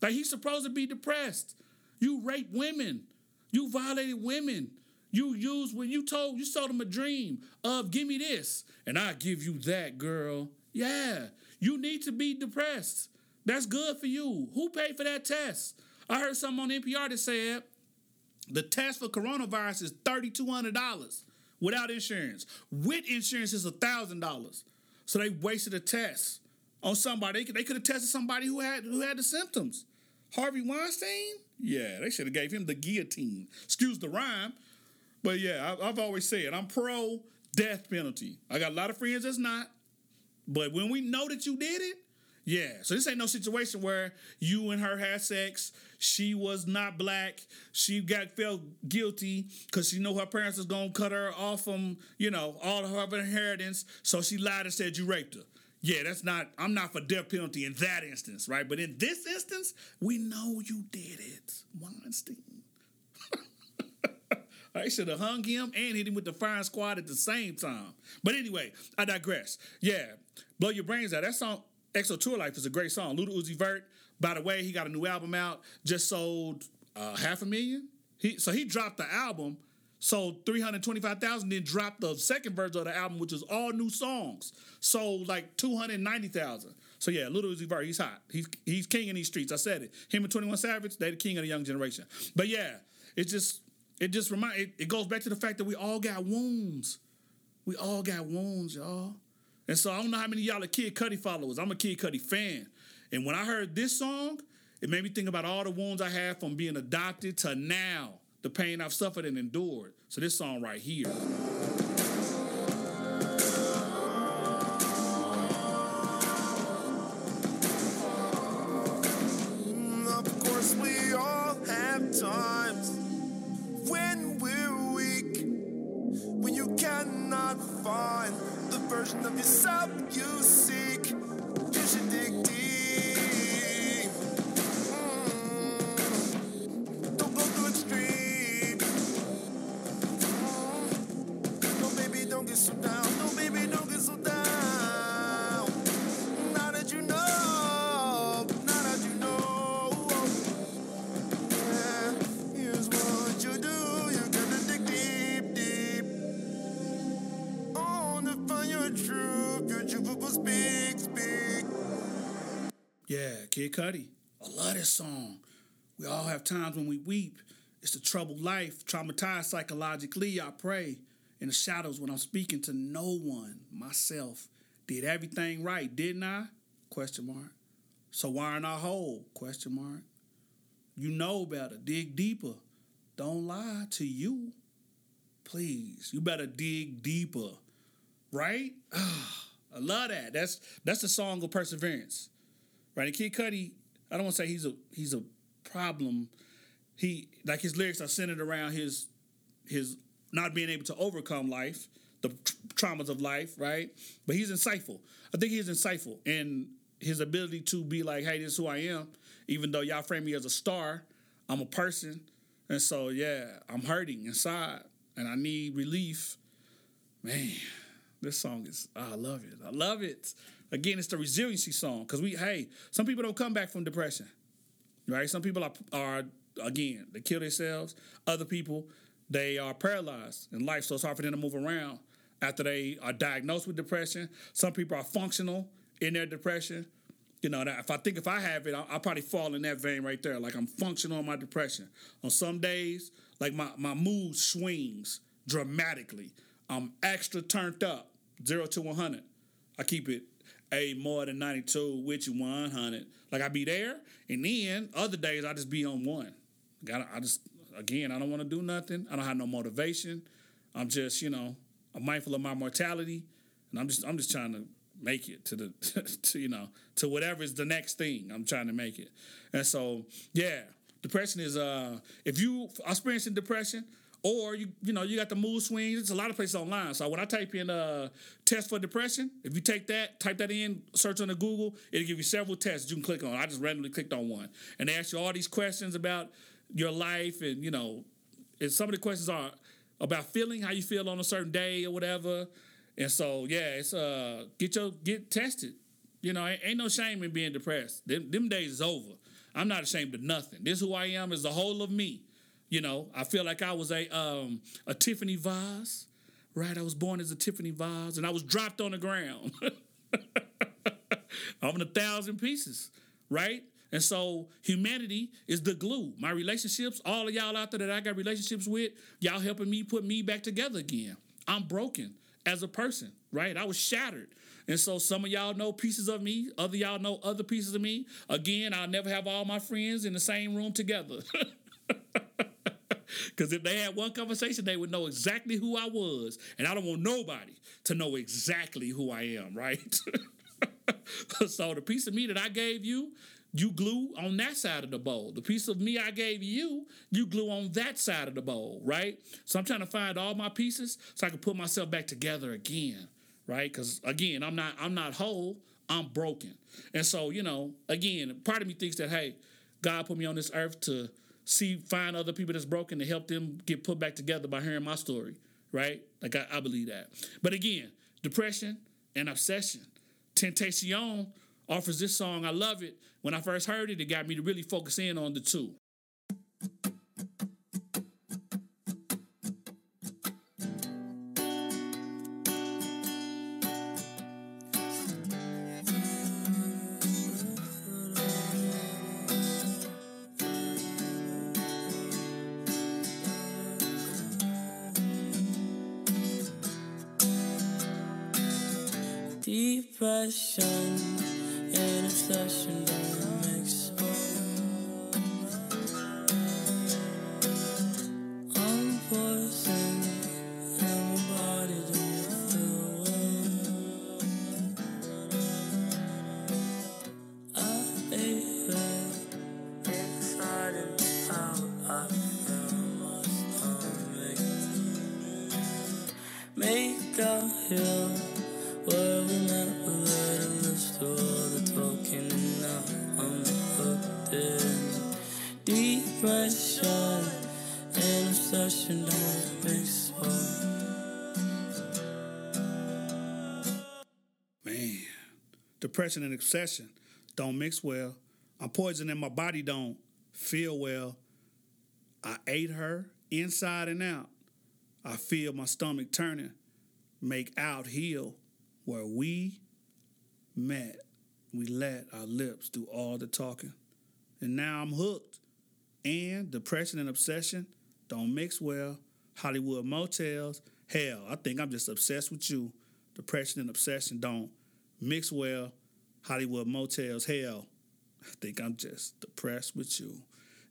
Like he's supposed to be depressed. You raped women. You violated women. You used when you told you sold him a dream of give me this and I give you that, girl. Yeah, you need to be depressed. That's good for you. Who paid for that test? I heard something on NPR that said the test for coronavirus is $3,200 without insurance. With insurance, it's $1,000. So they wasted a test on somebody. They could, have tested somebody who had who had the symptoms. Harvey Weinstein? Yeah, they should have gave him the guillotine. Excuse the rhyme. But yeah, I've always said I'm pro death penalty. I got a lot of friends that's not. But when we know that you did it, yeah. So this ain't no situation where you and her had sex. She was not black. She got felt guilty because she know her parents was gonna cut her off from you know all of her inheritance. So she lied and said you raped her. Yeah, that's not. I'm not for death penalty in that instance, right? But in this instance, we know you did it, Weinstein. I should have hung him and hit him with the firing squad at the same time. But anyway, I digress. Yeah, blow your brains out. That song, XO Tour Llif3, is a great song. Lil Uzi Vert. By the way, he got a new album out. Just sold uh, half a million. He so he dropped the album, sold three hundred twenty five thousand. Then dropped the second version of the album, which is all new songs. Sold like two hundred ninety thousand. So yeah, Little Uzi Vert, he's hot. He's he's king in these streets. I said it. Him and Twenty One Savage, they the king of the young generation. But yeah, it's just it just remind it, it goes back to the fact that we all got wounds. We all got wounds, y'all. And so I don't know how many of y'all are Kid Cudi followers. I'm a Kid Cudi fan. And when I heard this song, it made me think about all the wounds I had from being adopted to now, the pain I've suffered and endured. So this song right here. Of course, we all have times when we're weak, when you cannot find version of yourself you seek. Kid Cudi. I love this song. We all have times when we weep. It's the troubled life, traumatized psychologically. I pray in the shadows when I'm speaking to no one, myself. Did everything right, didn't I? Question mark. So why aren't I whole? Question mark. You know better. Dig deeper. Don't lie to you. Please, you better dig deeper. Right? I love that. That's that's the song of perseverance. Right? And Kid Cudi, I don't want to say he's a he's a problem. He like his lyrics are centered around his his not being able to overcome life, the tr- traumas of life, right? But he's insightful. I think he's insightful in his ability to be like, hey, this is who I am. Even though y'all frame me as a star, I'm a person. And so, yeah, I'm hurting inside and I need relief. Man, this song is, I love it. I love it. Again, it's the resiliency song because we, hey, some people don't come back from depression, right? Some people are, are again, they kill themselves. Other people, they are paralyzed in life, so it's hard for them to move around after they are diagnosed with depression. Some people are functional in their depression. You know, if I think if I have it, I'll, I'll, probably fall in that vein right there. Like I'm functional on my depression. On some days, like my, my mood swings dramatically. I'm extra turned up, zero to 100. I keep it a more than 92, which 100. Like I be there, and then other days I just be on one. Got I just again I don't want to do nothing. I don't have no motivation. I'm just you know I'm mindful of my mortality, and I'm just I'm just trying to make it to the to you know to whatever is the next thing I'm trying to make it. And so yeah, depression is uh if you are experiencing depression or you you know you got the mood swings. It's a lot of places online. So when I type in uh test for depression, if you take that, type that in, search on the Google, it'll give you several tests you can click on. I just randomly clicked on one, and they ask you all these questions about your life, and you know, and some of the questions are about feeling how you feel on a certain day or whatever. And so yeah, it's uh get your get tested. You know, ain't, no shame in being depressed. Them, them days is over. I'm not ashamed of nothing. This who I am is the whole of me. You know, I feel like I was a um a Tiffany vase, right? I was born as a Tiffany vase, and I was dropped on the ground. I'm in a thousand pieces, right? And so humanity is the glue. My relationships, all of y'all out there that I got relationships with, y'all helping me put me back together again. I'm broken as a person, right? I was shattered. And so some of y'all know pieces of me, other y'all know other pieces of me. Again, I'll never have all my friends in the same room together. Because if they had one conversation, they would know exactly who I was. And I don't want nobody to know exactly who I am, right? so the piece of me that I gave you, you glue on that side of the bowl. The piece of me I gave you, you glue on that side of the bowl, right? So I'm trying to find all my pieces so I can put myself back together again, right? Because again, I'm not I'm not whole, I'm broken. And so, you know, again, part of me thinks that, hey, God put me on this earth to see find other people that's broken to help them get put back together by hearing my story, right? Like I, I believe that. But again, depression and obsession. Tentacion offers this song. I love it. When I first heard it, it got me to really focus in on the two. Depression and obsession don't depression and obsession don't mix well. I'm poison and my body don't feel well. I ate her inside and out. I feel my stomach turning. Make out heal where we met. We let our lips do all the talking. And now I'm hooked. And depression and obsession don't mix well. Hollywood motels, hell, I think I'm just obsessed with you. Depression and obsession don't mix well. Hollywood motels, hell, I think I'm just depressed with you.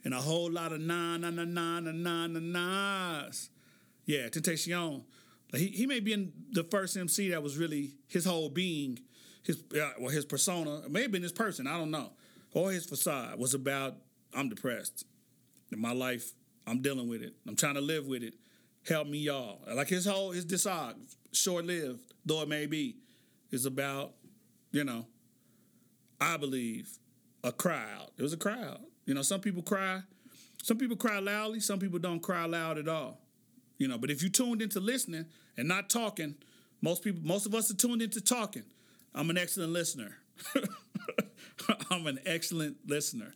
And a whole lot of nah, nah, nah, nah, nah, nah, nah, nahs. Yeah, Tentacion. Like he, he may be in the first MC that was really his whole being, his uh, well his persona. It may have been his person. I don't know. or his facade was about I'm depressed. In my life, I'm dealing with it. I'm trying to live with it. Help me, y'all. Like his whole his discog, short lived though it may be, is about, you know, I believe, a crowd. It was a crowd. You know, some people cry, some people cry loudly, some people don't cry loud at all. You know, but if you tuned into listening and not talking, most people, most of us are tuned into talking. I'm an excellent listener. I'm an excellent listener,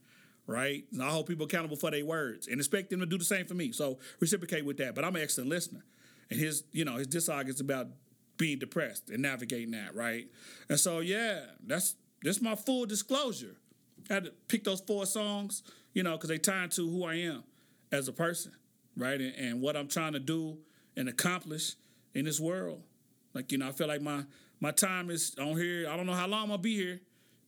right? And I hold people accountable for their words and expect them to do the same for me. So reciprocate with that. But I'm an excellent listener. And his, you know, his discog is about being depressed and navigating that, right? And so yeah, that's that's my full disclosure. I had to pick those four songs, you know, because they tie into who I am as a person, right? And, and what I'm trying to do and accomplish in this world. Like, you know, I feel like my my time is on here. I don't know how long I'm gonna be here,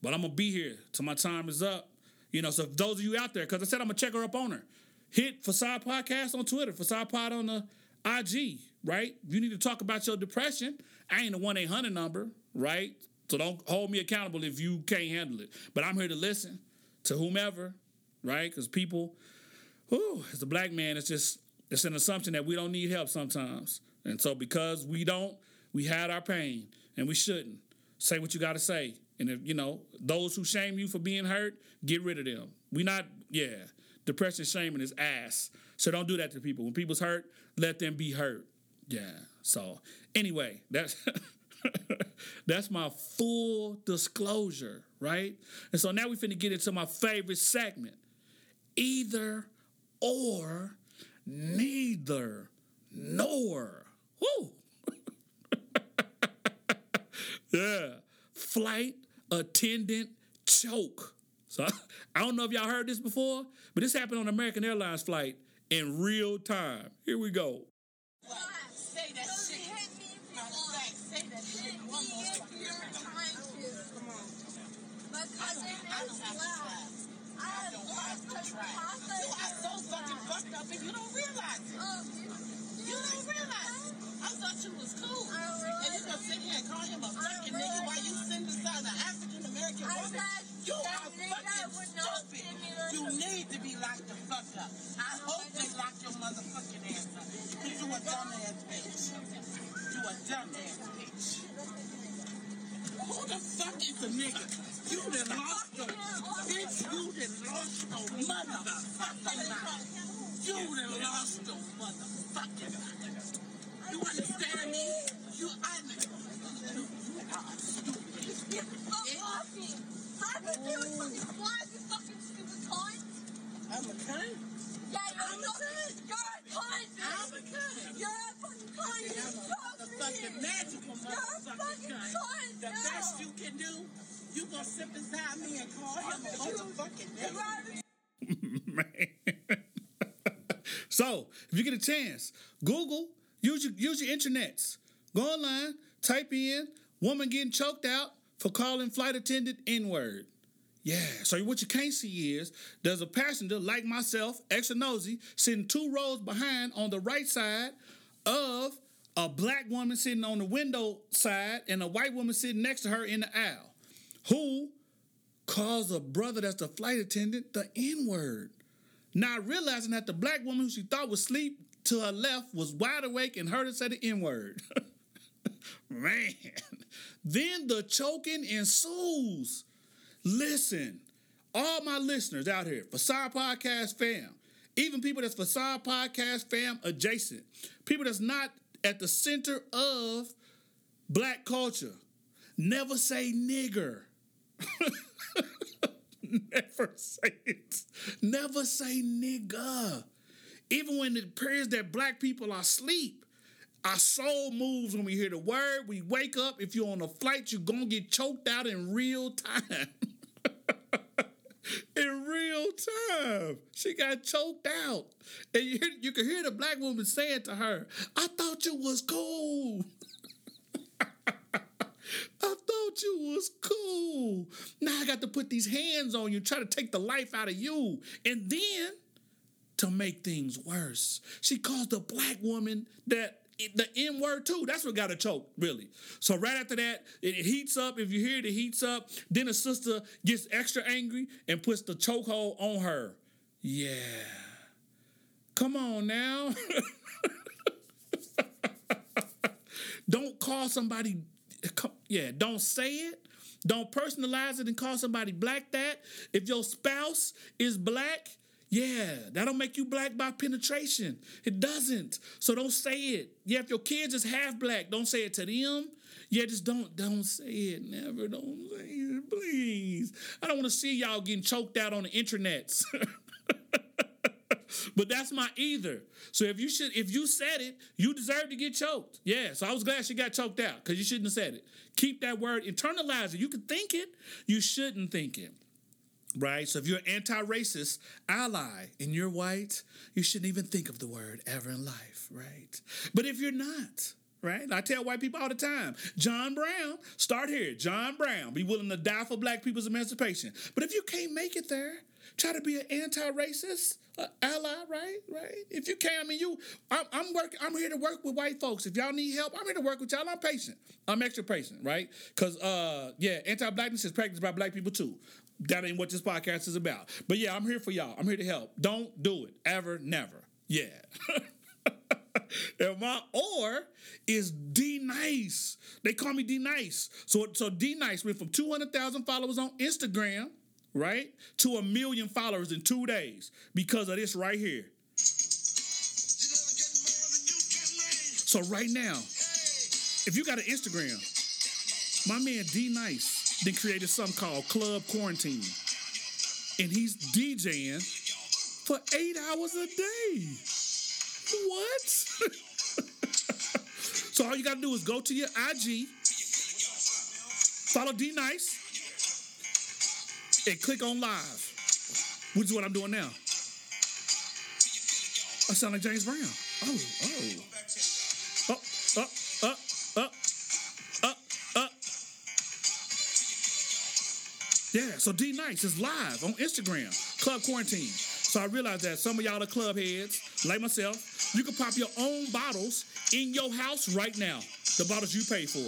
but I'm gonna be here till my time is up. You know, so those of you out there, because I said I'm gonna check her up on her. Hit Facade Podcast on Twitter, Facade Pod on the IG, right? You need to talk about your depression. I ain't a 1 800 number, right? So don't hold me accountable if you can't handle it. But I'm here to listen to whomever, right? Because people, whew, as a black man, it's just, it's an assumption that we don't need help sometimes. And so because we don't, we had our pain and we shouldn't. Say what you got to say. And if, you know, those who shame you for being hurt, get rid of them. We not, yeah, depression, shaming is ass. So don't do that to people. When people's hurt, let them be hurt. Yeah. So anyway, that's that's my full disclosure, right? And so now we're finna get into my favorite segment. Either or, neither nor. Woo! yeah. Flight attendant choke. So I don't know if y'all heard this before, but this happened on American Airlines flight in real time. Here we go. Say that shit. Cousin I is. I have to try. Papa You are so fucking fucked up and you don't realize it. You don't realize it. I thought you was cool. And you gonna sit here and call him a fucking nigga while you realize sitting beside an African American woman. You are fucking stupid. send You need to be locked the fuck up. I hope they lock your motherfucking ass up. You a dumbass bitch. You a dumbass bitch. Who the fuck is the nigga? You done lost your bitch. You done lost your motherfucking mind. You done lost your motherfucking mind. You understand me? You I you, you are stupid. Stop walking. How could you fucking fly, you fucking stupid cunt? I'm a cunt. Yeah, you're a cunt. You're a cunt. I'm a cunt. You're a fucking cunt. You I'm a suck, motherfucking bitch. magical motherfucking fucking cunt. cunt. The now. best you can do, you gonna sit beside me and call him a motherfucking nigga. Man. so, if you get a chance, Google, use your, use your internets. Go online, type in woman getting choked out for calling flight attendant N word. Yeah, so what you can't see is there's a passenger like myself, extra nosy, sitting two rows behind on the right side of a black woman sitting on the window side and a white woman sitting next to her in the aisle who calls a brother that's the flight attendant the N word. Not realizing that the black woman who she thought was asleep to her left was wide awake and heard her say the N word. Man. Then the choking ensues. Listen, all my listeners out here, Facade Podcast fam, even people that's Facade Podcast fam adjacent, people that's not at the center of black culture, never say nigger. Never say it. Never say nigger. Even when it appears that black people are asleep, our soul moves when we hear the word. We wake up. If you're on a flight, you're gonna get choked out in real time. real time. She got choked out. And you, you can hear the black woman saying to her, I thought you was cool. I thought you was cool. Now I got to put these hands on you, try to take the life out of you. And then, to make things worse, she calls the black woman that the N word too. That's what got her choked, really. So right after that, it, it heats up. If you hear it, it heats up. Then the sister gets extra angry and puts the chokehold on her. Yeah. Come on now. don't call somebody. Yeah, don't say it. Don't personalize it and call somebody black that. If your spouse is black, yeah, that don't make you black by penetration. It doesn't. So don't say it. Yeah, if your kids is half black, don't say it to them. Yeah, just don't don't say it. Never don't say it, please. I don't want to see y'all getting choked out on the internets. But that's my either. So if you should, if you said it, you deserve to get choked. Yeah. So I was glad she got choked out because you shouldn't have said it. Keep that word, internalize it. You can think it, you shouldn't think it. Right? So if you're an anti-racist ally and you're white, you shouldn't even think of the word ever in life, right? But if you're not, right? I tell white people all the time, John Brown, start here. John Brown, be willing to die for black people's emancipation. But if you can't make it there, try to be an anti-racist uh, ally, right? Right? If you can't, I mean, you, I'm, I'm working. I'm here to work with white folks. If y'all need help, I'm here to work with y'all. I'm patient. I'm extra patient, right? Because, uh, yeah, anti-blackness is practiced by black people too. That ain't what this podcast is about. But yeah, I'm here for y'all. I'm here to help. Don't do it ever, never. Yeah. And my or is D Nice. They call me D Nice. So so D Nice went from 200,000 followers on Instagram, right, to a million followers in two days because of this right here. So right now, if you got an Instagram, my man D Nice then created something called Club Quarantine. And he's DJing for eight hours a day. What? so all you gotta do is go to your IG, follow D Nice, and click on live, which is what I'm doing now. I sound like James Brown. Oh, oh. So D Nice is live on Instagram, Club Quarantine. So I realized that some of y'all are club heads, like myself, you can pop your own bottles in your house right now. The bottles you paid for,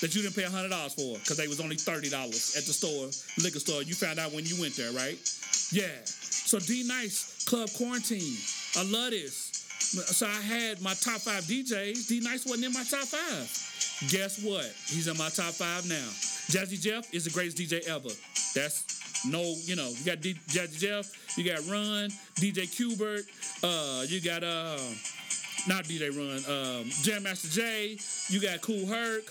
that you didn't pay $100 for, because they was only $30 at the store, liquor store. You found out when you went there, right? Yeah. So D Nice, Club Quarantine. I love this. So I had my top five DJs. D Nice wasn't in my top five. Guess what? He's in my top five now. Jazzy Jeff is the greatest DJ ever. That's no, you know, you got D- Jazzy Jeff, you got Run, DJ Qbert, uh, you got uh, not DJ Run, um, Jam Master Jay, you got Kool Herc,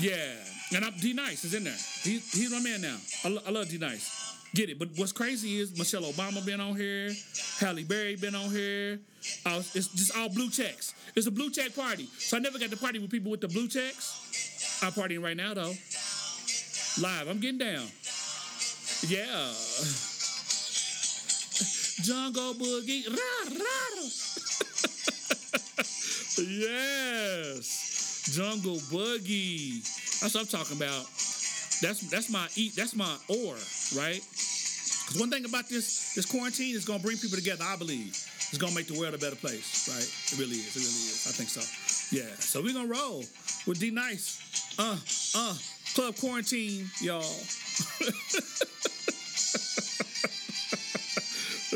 yeah, and I'm, D Nice is in there. He, he's my man now. I, lo- I love D Nice. Get it, but what's crazy is Michelle Obama been on here, Halle Berry been on here. Uh, it's just all blue checks. It's a blue check party, so I never got to party with people with the blue checks. I'm partying right now though, live. I'm getting down. Yeah. Jungle Boogie. Rah, rah. yes. Jungle Boogie. That's what I'm talking about. That's that's my eat. That's my or right. Because one thing about this this quarantine is gonna bring people together. I believe it's gonna make the world a better place. Right. It really is. It really is. I think so. Yeah. So we're gonna roll with D Nice. Uh uh. Club quarantine, y'all.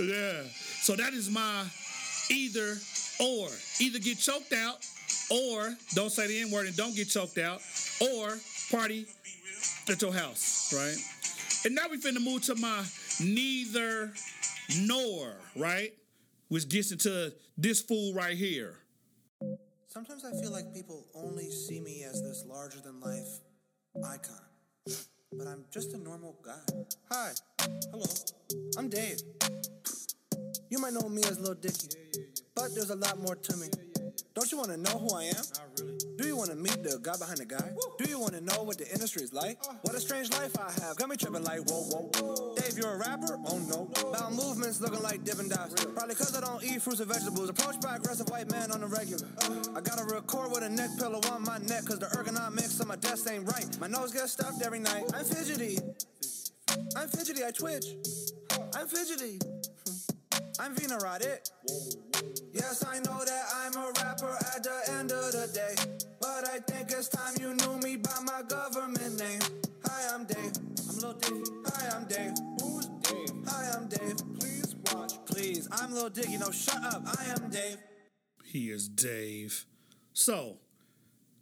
yeah. So that is my either or. Either get choked out or don't say the N word and don't get choked out or party at your house, right? And now we finna move to my neither nor, right? Which gets into this fool right here. Sometimes I feel like people only see me as this larger than life icon. But I'm just a normal guy. Hi. Hello. I'm Dave. You might know me as Lil Dicky. But there's a lot more to me. Don't you want to know who I am? Do you want to meet the guy behind the guy? Do you want to know what the industry is like? What a strange life I have. Got me tripping like, whoa, whoa. Dave, you're a rapper? Oh no. Bowel movements looking like Dippin' Dots. Probably cause I don't eat fruits and vegetables. Approached by aggressive white man on the regular. I gotta record with a neck pillow on my neck cause the ergonomics on my desk ain't right. My nose gets stuffed every night. I'm fidgety. I'm fidgety, I twitch. I'm fidgety. I'm Vina Roddick. Yes, I know that I'm a rapper Lil Dicky. No, shut up. I am Dave. He is Dave. So,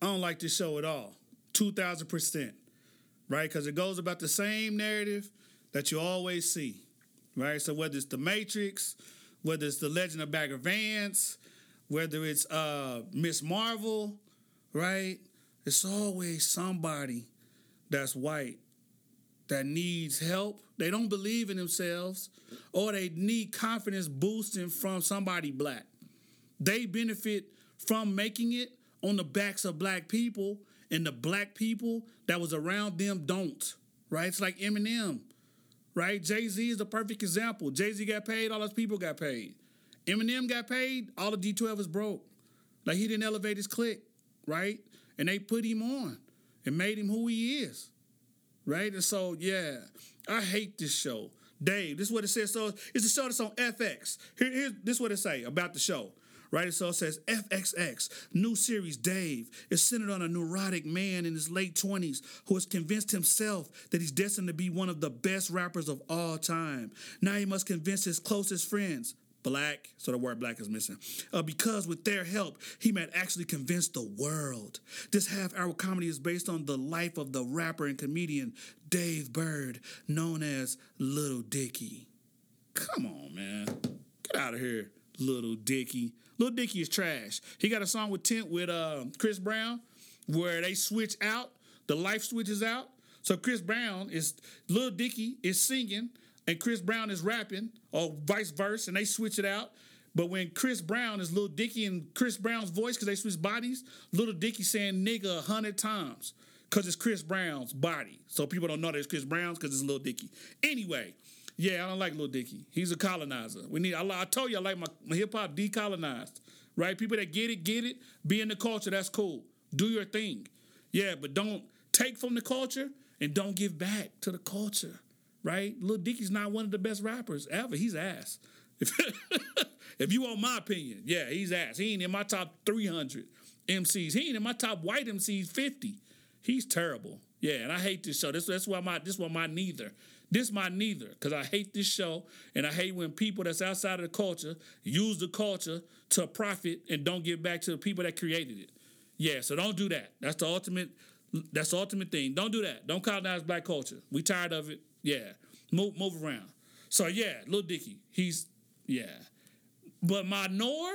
I don't like this show at all. 2000%. Right? Because it goes about the same narrative that you always see. Right? So, whether it's The Matrix, whether it's The Legend of Bagger Vance, whether it's uh, Miss Marvel, right? It's always somebody that's white that needs help. They don't believe in themselves or they need confidence boosting from somebody black. They benefit from making it on the backs of black people, and the black people that was around them don't. Right? It's like Eminem, right? Jay Z is the perfect example. Jay Z got paid, all those people got paid. Eminem got paid, all of D12 is broke. Like he didn't elevate his clique, right? And they put him on and made him who he is, right? And so, yeah, I hate this show. Dave, this is what it says. So it's a show that's on FX. Here, here's this is what it say about the show. Right, so it says FXX, new series Dave is centered on a neurotic man in his late 20s who has convinced himself that he's destined to be one of the best rappers of all time. Now he must convince his closest friends, black, so the word black is missing, uh, because with their help, he might actually convince the world. This half hour comedy is based on the life of the rapper and comedian Dave Burd, known as Little Dicky. Come on, man. Get out of here, Little Dicky. Little Dicky is trash. He got a song with Tent with uh, Chris Brown where they switch out, the life switches out. So Chris Brown is, Little Dicky is singing and Chris Brown is rapping, or vice versa, and they switch it out. But when Chris Brown is Little Dicky and Chris Brown's voice, because they switch bodies, Little Dicky saying nigga a hundred times because it's Chris Brown's body. So people don't know that it's Chris Brown's because it's Little Dicky. Anyway, yeah, I don't like Little Dicky. He's a colonizer. We need. I, I told you I like my, my hip hop decolonized. Right? People that get it, get it. Be in the culture. That's cool. Do your thing. Yeah, but don't take from the culture and don't give back to the culture. Right? Little Dicky's not one of the best rappers ever. He's ass. If, if you want my opinion, yeah, he's ass. He ain't in my top 300 MCs. He ain't in my top white MCs 50. He's terrible. Yeah, and I hate this show. This, that's why my this one my neither. This my neither because I hate this show and I hate when people that's outside of the culture use the culture to profit and don't give back to the people that created it. Yeah, so don't do that. That's the ultimate. That's the ultimate thing. Don't do that. Don't colonize black culture. We tired of it. Yeah, move move around. So yeah, Lil Dicky. He's yeah, but my Nor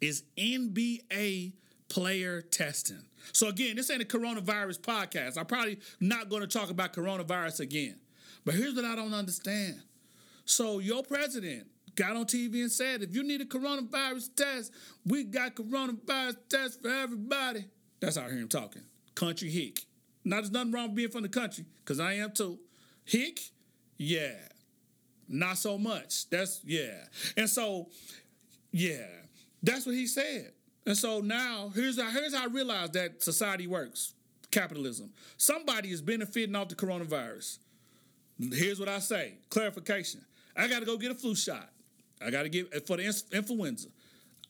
is NBA player testing. So again, this ain't a coronavirus podcast. I'm probably not going to talk about coronavirus again. But here's what I don't understand. So your president got on TV and said, if you need a coronavirus test, we got coronavirus tests for everybody. That's how I hear him talking. Country hick. Now there's nothing wrong with being from the country, because I am too. Hick, yeah. Not so much. That's yeah. And so, yeah, that's what he said. And so now here's how, here's how I realize that society works. Capitalism. Somebody is benefiting off the coronavirus. Here's what I say. Clarification. I got to go get a flu shot. I got to get eh, for the influenza.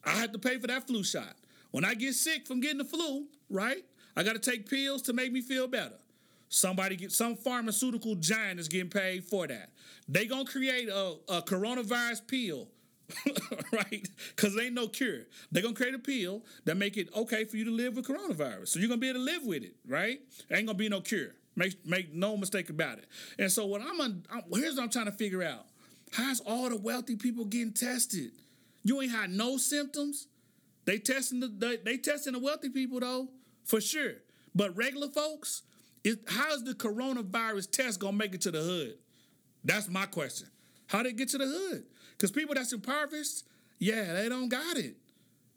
I have to pay for that flu shot. When I get sick from getting the flu, right? I got to take pills to make me feel better. Somebody get some pharmaceutical giant is getting paid for that. They gonna create a, a coronavirus pill, right? Because there ain't no cure. They gonna create a pill that make it okay for you to live with coronavirus. So you're gonna be able to live with it, right? Ain't gonna be no cure. Make make no mistake about it. And so what I'm, I'm here's what I'm trying to figure out: How's all the wealthy people getting tested? You ain't had no symptoms. They testing the they, they testing the wealthy people though for sure. But regular folks, it, how's the coronavirus test gonna make it to the hood? That's my question. How they get to the hood? Because people that's impoverished, yeah, they don't got it.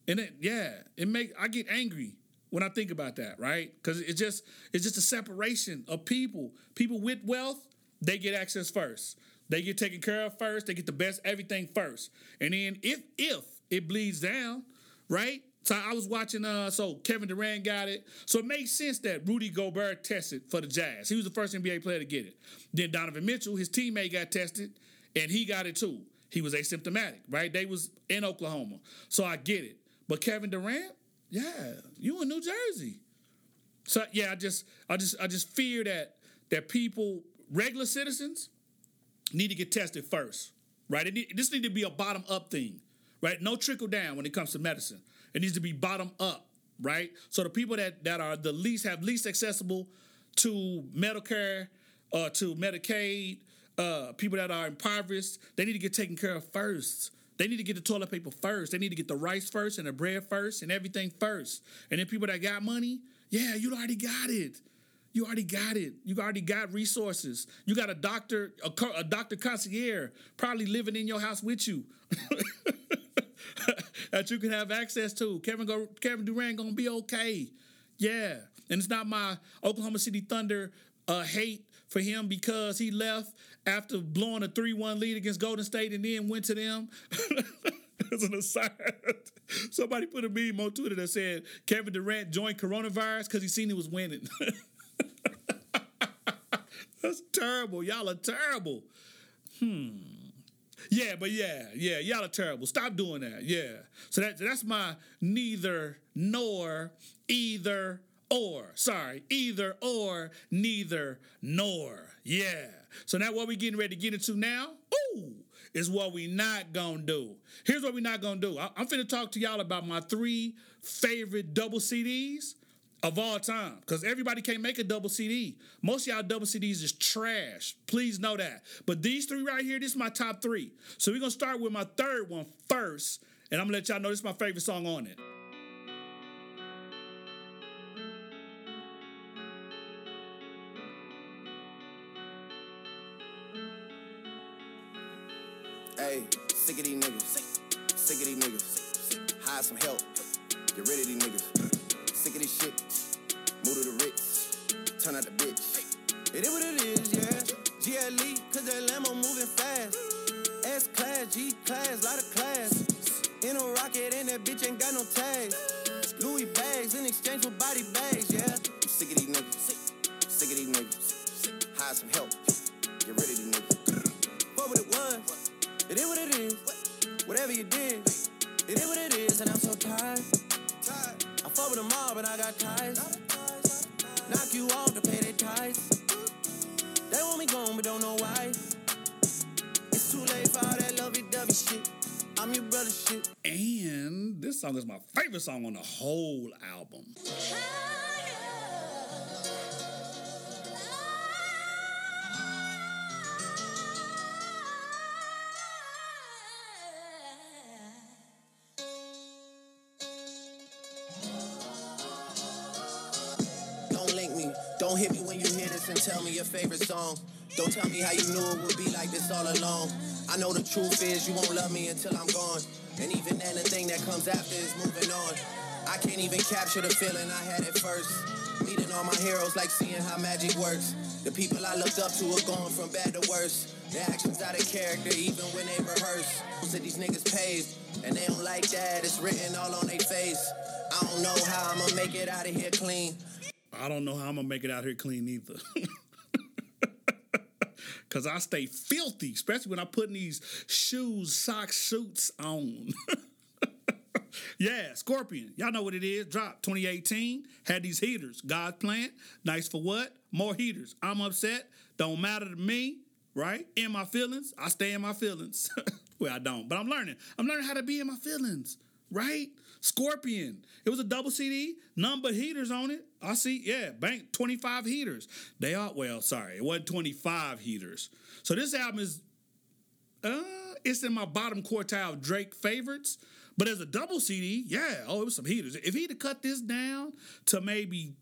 And it, yeah, it make I get angry when I think about that, right? Because it's just it's just a separation of people. People with wealth, they get access first. They get taken care of first. They get the best everything first. And then if if it bleeds down, right? So I was watching. Uh, so Kevin Durant got it. So it makes sense that Rudy Gobert tested for the Jazz. He was the first NBA player to get it. Then Donovan Mitchell, his teammate, got tested, and he got it too. He was asymptomatic, right? They was in Oklahoma, so I get it. But Kevin Durant, yeah, you in New Jersey. So yeah, I just, I just, I just fear that that people, regular citizens, need to get tested first, right? Need, this need to be a bottom up thing, right? No trickle down when it comes to medicine. It needs to be bottom up, right? So the people that that are the least have least accessible to Medicare, uh, to Medicaid, uh, people that are impoverished, they need to get taken care of first. They need to get the toilet paper first. They need to get the rice first and the bread first and everything first. And then people that got money, yeah, you already got it. You already got it. You already got resources. You got a doctor, a, a doctor concierge, probably living in your house with you. that you can have access to. Kevin go, Kevin Durant gonna be okay. Yeah, and it's not my Oklahoma City Thunder uh, hate for him because he left after blowing a three-one lead against Golden State and then went to them. As an aside, somebody put a meme on Twitter that said Kevin Durant joined coronavirus because he seen he was winning. That's terrible. Y'all are terrible. Hmm. Yeah, but yeah, yeah, y'all are terrible. Stop doing that. Yeah. So that that's my neither nor either or. Sorry, either or neither nor. Yeah. So now what we getting ready to get into now? Ooh, is what we not gonna do. Here's what we not gonna do. I- I'm finna talk to y'all about my three favorite double CDs of all time because everybody can't make a double CD. Most of y'all double CDs is trash. Please know that. But these three right here, this is my top three. So we're gonna start with my third one first, and I'm gonna let y'all know this is my favorite song on it. Hey, sick of these niggas. Sick of these niggas. Hire some help. Get rid of these niggas. Sick of this shit. Move to the Ritz. Turn out the bitch. It is what it is, yeah. GLE, cause that Lambo moving fast. S class, G class, lot of class. In a rocket and that bitch ain't got no tags. Louis bags in exchange for body bags, yeah. I'm sick of these niggas. Sick of these niggas. Hire some help. Song is my favorite song on the whole album. Don't link me. Don't hit me when you hear this and tell me your favorite song. Don't tell me how you knew it would be like this all along. I know the truth is you won't love me until I'm gone. And even then, the thing that comes after is moving on. I can't even capture the feeling I had at first. Meeting all my heroes like seeing how magic works. The people I looked up to are going from bad to worse. Their actions out of character even when they rehearse. Most of these niggas paved, and they don't like that. It's written all on their face. I don't know how I'ma make it out of here clean. I don't know how I'm gonna make it out here clean either. Cause I stay filthy, especially when I'm putting these shoes, socks, suits on. yeah, Scorpion. Y'all know what it is. Drop 2018. Had these heaters. God's plan. Nice for what? More heaters. I'm upset. Don't matter to me, right? In my feelings. I stay in my feelings. well, I don't, but I'm learning. I'm learning how to be in my feelings, right? Scorpion. It was a double CD, none but heaters on it. I see, yeah, bank 25 heaters. They are, well, sorry, it wasn't 25 heaters. So this album is, uh, it's in my bottom quartile of Drake favorites. But as a double CD, yeah, oh, it was some heaters. If he'd have cut this down to maybe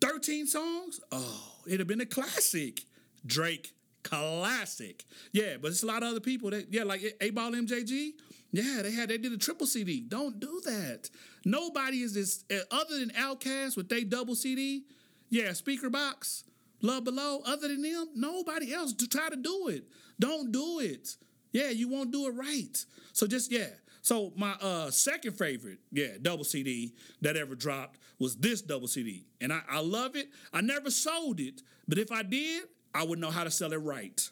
13 songs, oh, it'd have been a classic. Drake classic. Yeah, but it's a lot of other people that, yeah, like 8Ball MJG. Yeah, they had they did a triple CD. Don't do that. Nobody is this uh, other than Outkast with they double CD. Yeah, Speakerboxxx, Love Below. Other than them, nobody else to try to do it. Don't do it. Yeah, you won't do it right. So just yeah. So my uh second favorite, yeah, double CD that ever dropped was this double CD, and I, I love it. I never sold it, but if I did, I would know how to sell it right.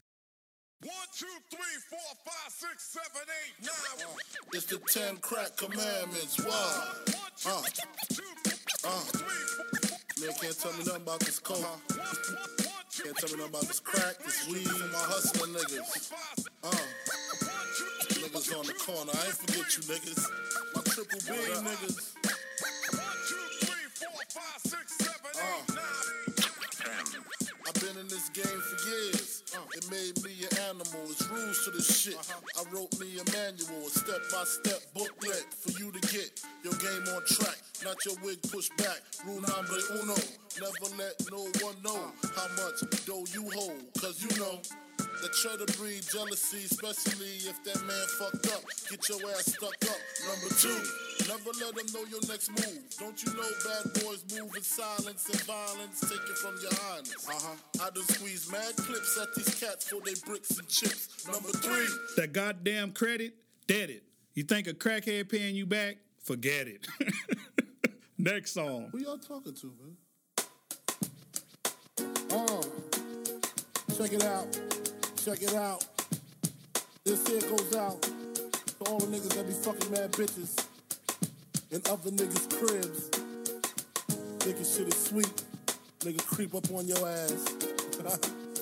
One, two, three, four, five, six, seven, eight, nine. It's the ten crack commandments. What? Uh. Uh. Man can't tell me nothing about this code. Can't tell me nothing about this crack, this weed, my hustling niggas. Uh, niggas on the corner. I ain't forget you niggas. My triple B niggas. I've been in this game for years. It made me an animal. It's rules to this shit. I wrote me a manual, a step by step booklet for you to get your game on track. Not your wig pushed back. Rule number uno. Never let no one know how much dough you hold. Cause you know. The try to breed jealousy, especially if that man fucked up. Get your ass stuck up. Number two, never let them know your next move. Don't you know bad boys move in silence and violence? Take it from your highness. Uh-huh. I done squeeze mad clips at these cats for they bricks and chips. Number three, That goddamn credit, dead it. You think a crackhead paying you back? Forget it. Next song. who y'all talking to, man? Uh, check it out. Check it out. This here goes out to all the niggas that be fucking mad bitches in other niggas' cribs. Thinking shit is sweet. Nigga creep up on your ass.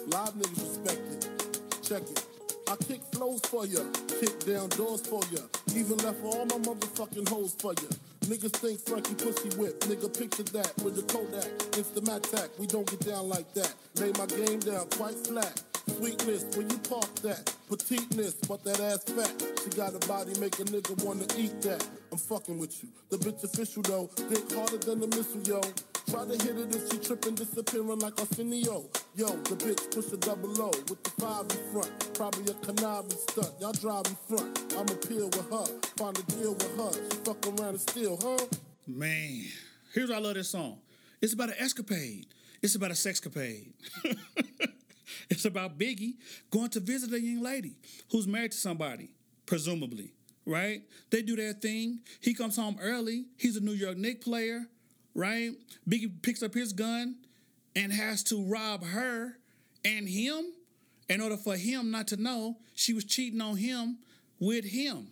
Live niggas respect it. Check it. I kick flows for ya, kick down doors for ya, even left all my motherfucking hoes for ya. Niggas think Frankie pussy whip, nigga picture that with the Kodak, It's the Instamatic. We don't get down like that. Lay my game down quite flat. Sweetness, where you park that? Petiteness, but that ass fat. She got a body, make a nigga wanna eat that. I'm fucking with you. The bitch official though, think harder than the missile, yo. Try to hit it if she tripping, disappearing like Arsenio. Yo, the bitch push a double O with the five in front. Probably a conniving stunt. Y'all drive in front. I'ma peel with her, find a deal with her. She fuck around and steal, huh? Man, here's why I love this song. It's about an escapade. It's about a sexcapade. it's about Biggie going to visit a young lady who's married to somebody, presumably, right? They do their thing. He comes home early. He's a New York Knicks player, right? Biggie picks up his gun and has to rob her and him in order for him not to know she was cheating on him with him.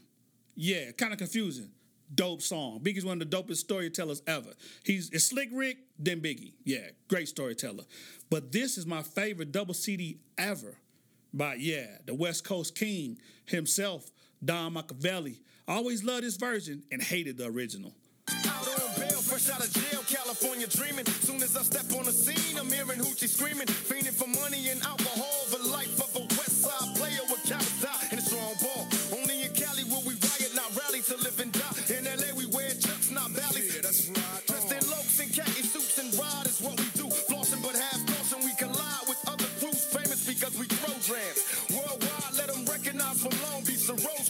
Yeah, kind of confusing. Dope song. Biggie's one of the dopest storytellers ever. He's it's Slick Rick, then Biggie. Yeah, great storyteller. But this is my favorite double CD ever. By yeah, the West Coast King himself, Don Makaveli. Always loved this version and hated the original. Fresh out of jail, California dreaming. Soon as I step on the scene, I'm hearing hoochie screaming, fiending for money and alcohol.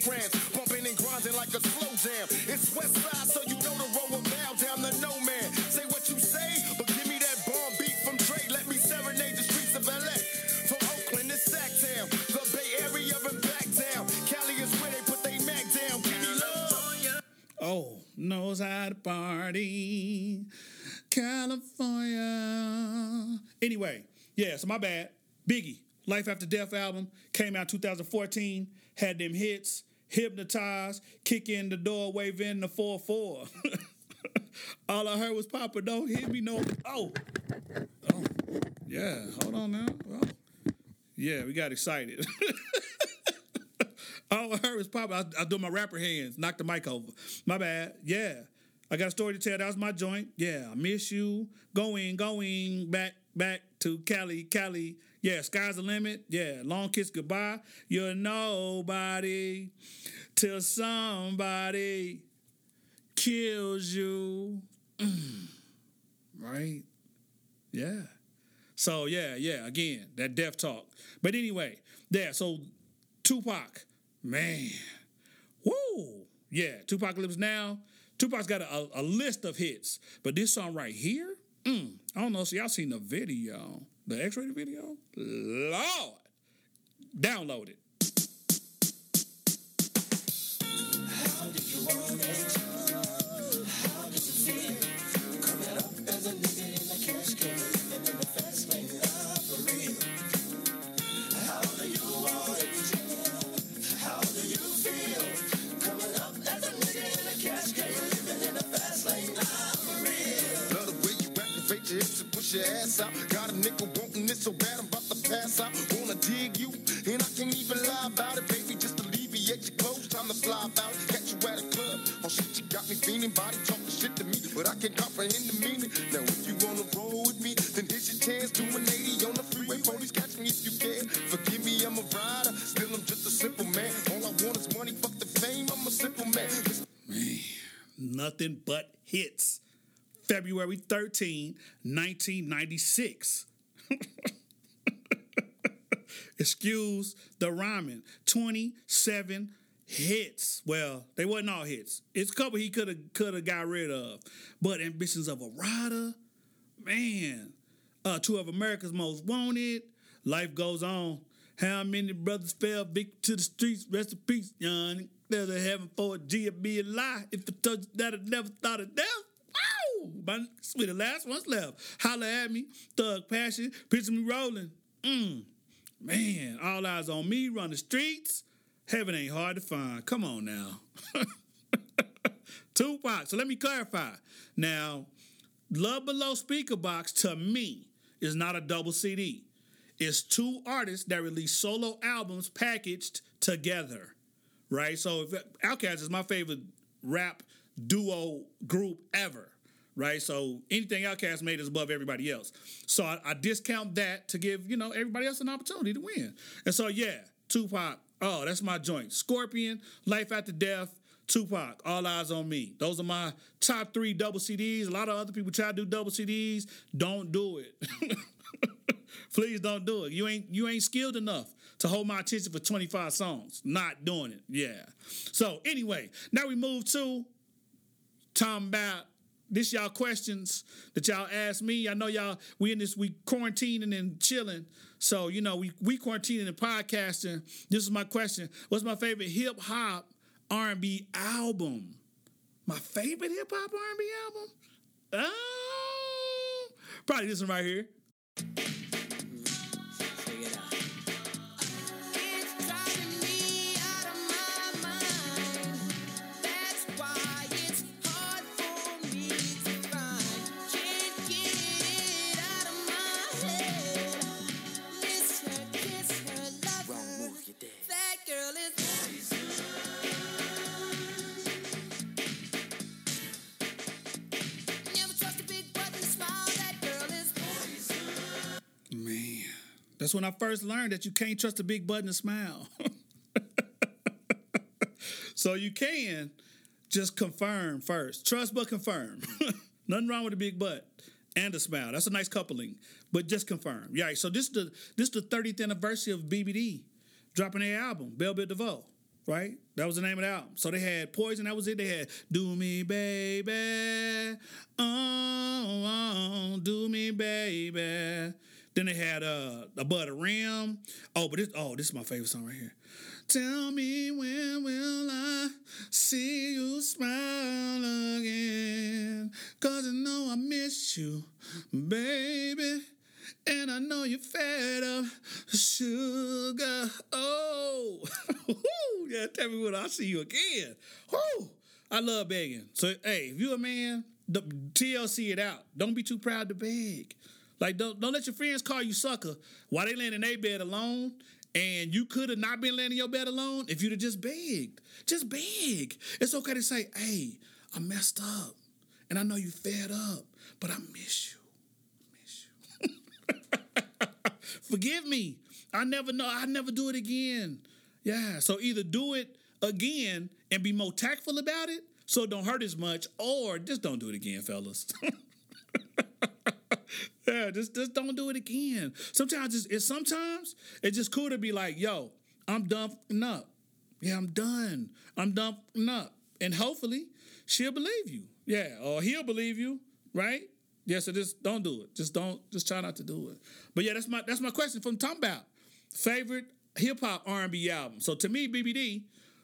Rosecrans. Bumping and grinding like a slow jam. It's West Side, so you know the road will bow down to no man. Say what you say, but give me that bomb beat from Dre. Let me serenade the streets of LA. From Oakland to Sacktown, the Bay Area and back down. Cali is where they put they Mac down. Give me love. Oh, knows how to party. California. Anyway, yeah, so my bad. Biggie, Life After Death album came out 2014, had them hits, Hypnotized, Kick in the Door, Wave in the 4 4. All I heard was Papa, don't hit me no. Oh, oh, yeah, hold on now. Oh. Yeah, we got excited. All I heard was Papa. I, I doing my rapper hands, knocked the mic over. My bad. Yeah. I got a story to tell. That was my joint. Yeah. I miss you. Going, going back, back to Cali, Cali. Yeah. Sky's the limit. Yeah. Long kiss goodbye. You're nobody till somebody kills you. Mm. Right? Yeah. So yeah, yeah, again, that death talk. But anyway, yeah, so Tupac, man. Woo! Yeah, Tupac lives now. Tupac's got a, a, list of hits, but this song right here, mm, I don't know. So y'all seen the video, the X-rated video? Lord, download it. Activate your ass out. Got a nigga wanting this so bad I'm about to pass out. Wanna dig you, and I can't even lie about it, baby. Just alleviate your clothes, time to fly about. Catch you at a club, oh shit, you got me feeling. Body talking shit to me, but I can't comprehend the meaning. Now if you wanna roll with me, then here's your chance. Do an 80 on the freeway, police catch me if you can. Forgive me, I'm a rider, still I'm just a simple man. All I want is money, fuck the fame. I'm a simple man. Nothing but hits. February 13, 1996. Excuse the rhyming. 27 hits. Well, they wasn't all hits. It's a couple he could have could have got rid of. But Ambitions of a Rider, man. Uh, two of America's Most Wanted. Life goes on. How many brothers fell victim to the streets? Rest in peace, young. There's a heaven for a G to be a lie. If told you that I never thought of death. My sweet, the last one's left. Holla at me, thug passion, picture me rolling. Mm. Man, all eyes on me, run the streets. Heaven ain't hard to find. Come on now. Tupac. So let me clarify. Now, Love Below Speakerboxxx to me is not a double CD. It's two artists that release solo albums packaged together, right? So if Outkast is my favorite rap duo group ever, right? So anything Outkast made is above everybody else. So I, I discount that to give you know everybody else an opportunity to win. And so yeah, Tupac. Oh, that's my joint. Scorpion, Life After Death, Tupac, All Eyes on Me. Those are my top three double CDs. A lot of other people try to do double CDs. Don't do it. Please don't do it. You ain't you ain't skilled enough to hold my attention for 25 songs. Not doing it. Yeah. So anyway, now we move to talking about this y'all questions that y'all ask me. I know y'all we in this we quarantining and chilling. So you know we we quarantining and podcasting. This is my question. What's my favorite hip hop R and B album? My favorite hip hop R and B album? Oh, probably this one right here. That's when I first learned that you can't trust a big butt and a smile. so you can just confirm first. Trust but confirm. Nothing wrong with a big butt and a smile. That's a nice coupling. But just confirm. Yeah. So this is the this is the 30th anniversary of BBD dropping their album, Bell Biv DeVoe. Right? That was the name of the album. So they had Poison, that was it. They had Do Me Baby. Oh, oh do me baby. Then they had uh a butter rim. Oh, but this oh, this is my favorite song right here. Tell me when will I see you smile again? Cause I know I miss you, baby. And I know you're fed up, sugar. Oh, yeah, tell me when I see you again. Woo! I love begging. So, hey, if you're a man, the, TLC it out. Don't be too proud to beg. Like, don't, don't let your friends call you sucker while they laying in their bed alone. And you could have not been laying in your bed alone if you'd have just begged. Just beg. It's okay to say, hey, I messed up. And I know you fed up, but I miss you. Forgive me. I never know. I never do it again. Yeah. So either do it again and be more tactful about it so it don't hurt as much, or just don't do it again, fellas. yeah, just just don't do it again. Sometimes it's, it's sometimes it's just cool to be like, yo, I'm done up. Yeah, I'm done. I'm done up. And hopefully she'll believe you. Yeah, or he'll believe you, right? Yeah, so just don't do it. Just don't. Just try not to do it. But yeah, that's my that's my question from talking about favorite hip hop R and B album. So to me, BBD.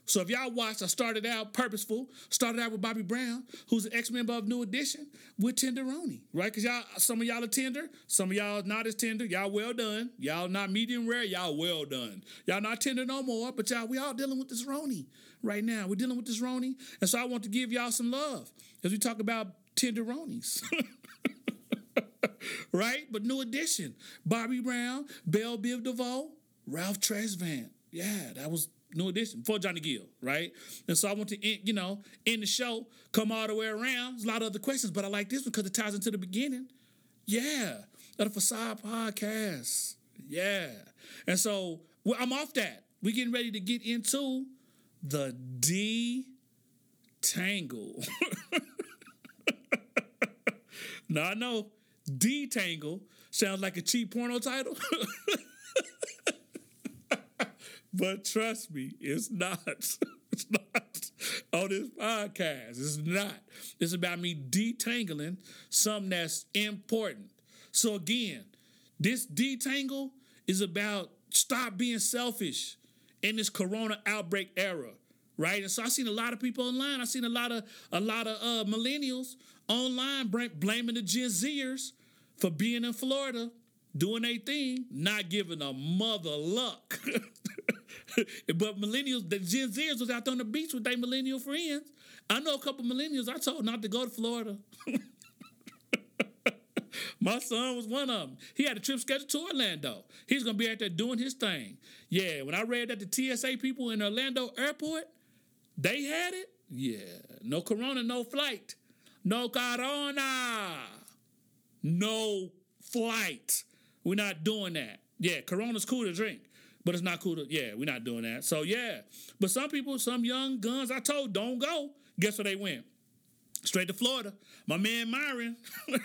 So if y'all watched, I started out purposeful. Started out with Bobby Brown, who's an ex member of New Edition, with Tenderoni, right? Because y'all, some of y'all are tender, some of y'all not as tender. Y'all well done. Y'all not medium rare. Y'all well done. Y'all not tender no more. But y'all, we all dealing with this Roni right now. We're dealing with this Roni, and so I want to give y'all some love as we talk about tenderonis. right? But New Edition. Bobby Brown, Bell Biv DeVoe, Ralph Tresvant. Yeah, that was New Edition for Johnny Gill, right? And so I want to, end, you know, end the show, come all the way around. There's a lot of other questions, but I like this one because it ties into the beginning. Yeah, of the Facade Podcast. Yeah. And so well, I'm off that. We're getting ready to get into the D Tangle. now I know Detangle sounds like a cheap porno title. but trust me, it's not. It's not on this podcast. It's not. It's about me detangling something that's important. So again, this detangle is about stop being selfish in this corona outbreak era right and so i've seen a lot of people online i've seen a lot of a lot of uh, millennials online blaming the gen zers for being in florida doing their thing not giving a mother luck but millennials the gen zers was out there on the beach with their millennial friends i know a couple millennials i told not to go to florida My son was one of them. He had a trip scheduled to Orlando. He's gonna be out there doing his thing. Yeah, when I read that the TSA people in Orlando airport, they had it. Yeah, no corona, no flight. No corona. No flight. We're not doing that. Yeah, corona's cool to drink, but it's not cool to, yeah, we're not doing that. So yeah. But some people, some young guns, I told, don't go. Guess where they went? Straight to Florida. My man Myron.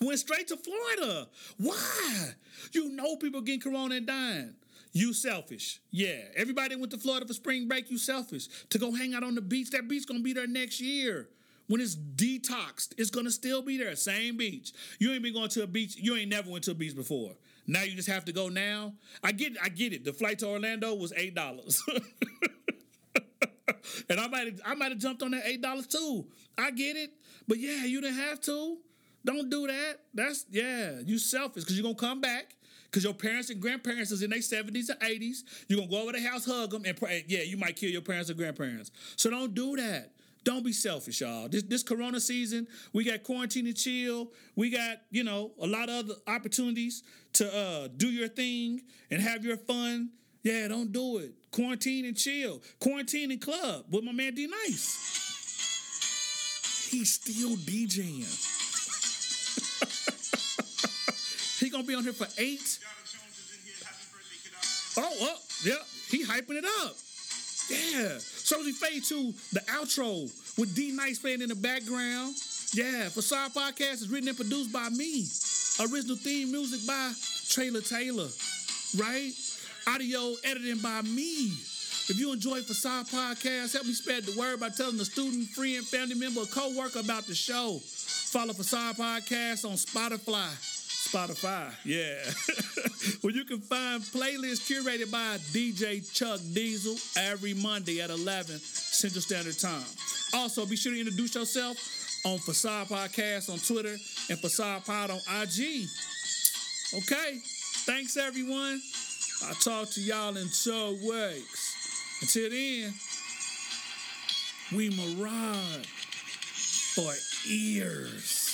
Went straight to Florida. Why? You know people getting corona and dying. You selfish. Yeah. Everybody went to Florida for spring break, you selfish. To go hang out on the beach, that beach gonna be there next year. When it's detoxed, it's gonna still be there. Same beach. You ain't been going to a beach, you ain't never went to a beach before. Now you just have to go now. I get it, I get it. The flight to Orlando was eight dollars. and I might I might have jumped on that eight dollars too. I get it. But yeah, you didn't have to. Don't do that. That's yeah, you selfish because you're gonna come back. Because your parents and grandparents is in their 70s and 80s. You're gonna go over the house, hug them, and pray. Yeah, you might kill your parents or grandparents. So don't do that. Don't be selfish, y'all. This this Corona season, we got quarantine and chill. We got you know a lot of other opportunities to uh, do your thing and have your fun. Yeah, don't do it. Quarantine and chill. Quarantine and club with my man D Nice. He's still DJing. he gonna be on here for eight. Oh, oh, yeah, he hyping it up. Yeah. So we fade to the outro with D Nice playing in the background. Yeah, Facade Podcast is written and produced by me. Original theme music by Trailer Taylor. Right? Audio editing by me. If you enjoy Facade Podcast, help me spread the word by telling a student, friend, family member, or co-worker about the show. Follow Facade Podcast on Spotify. Spotify, yeah. Where you can find playlists curated by DJ Chuck Diesel every Monday at 11 Central Standard Time. Also, be sure to introduce yourself on Facade Podcast on Twitter and Facade Pod on IG. Okay, thanks everyone. I'll talk to y'all in two weeks. Until then, we mirage for ears.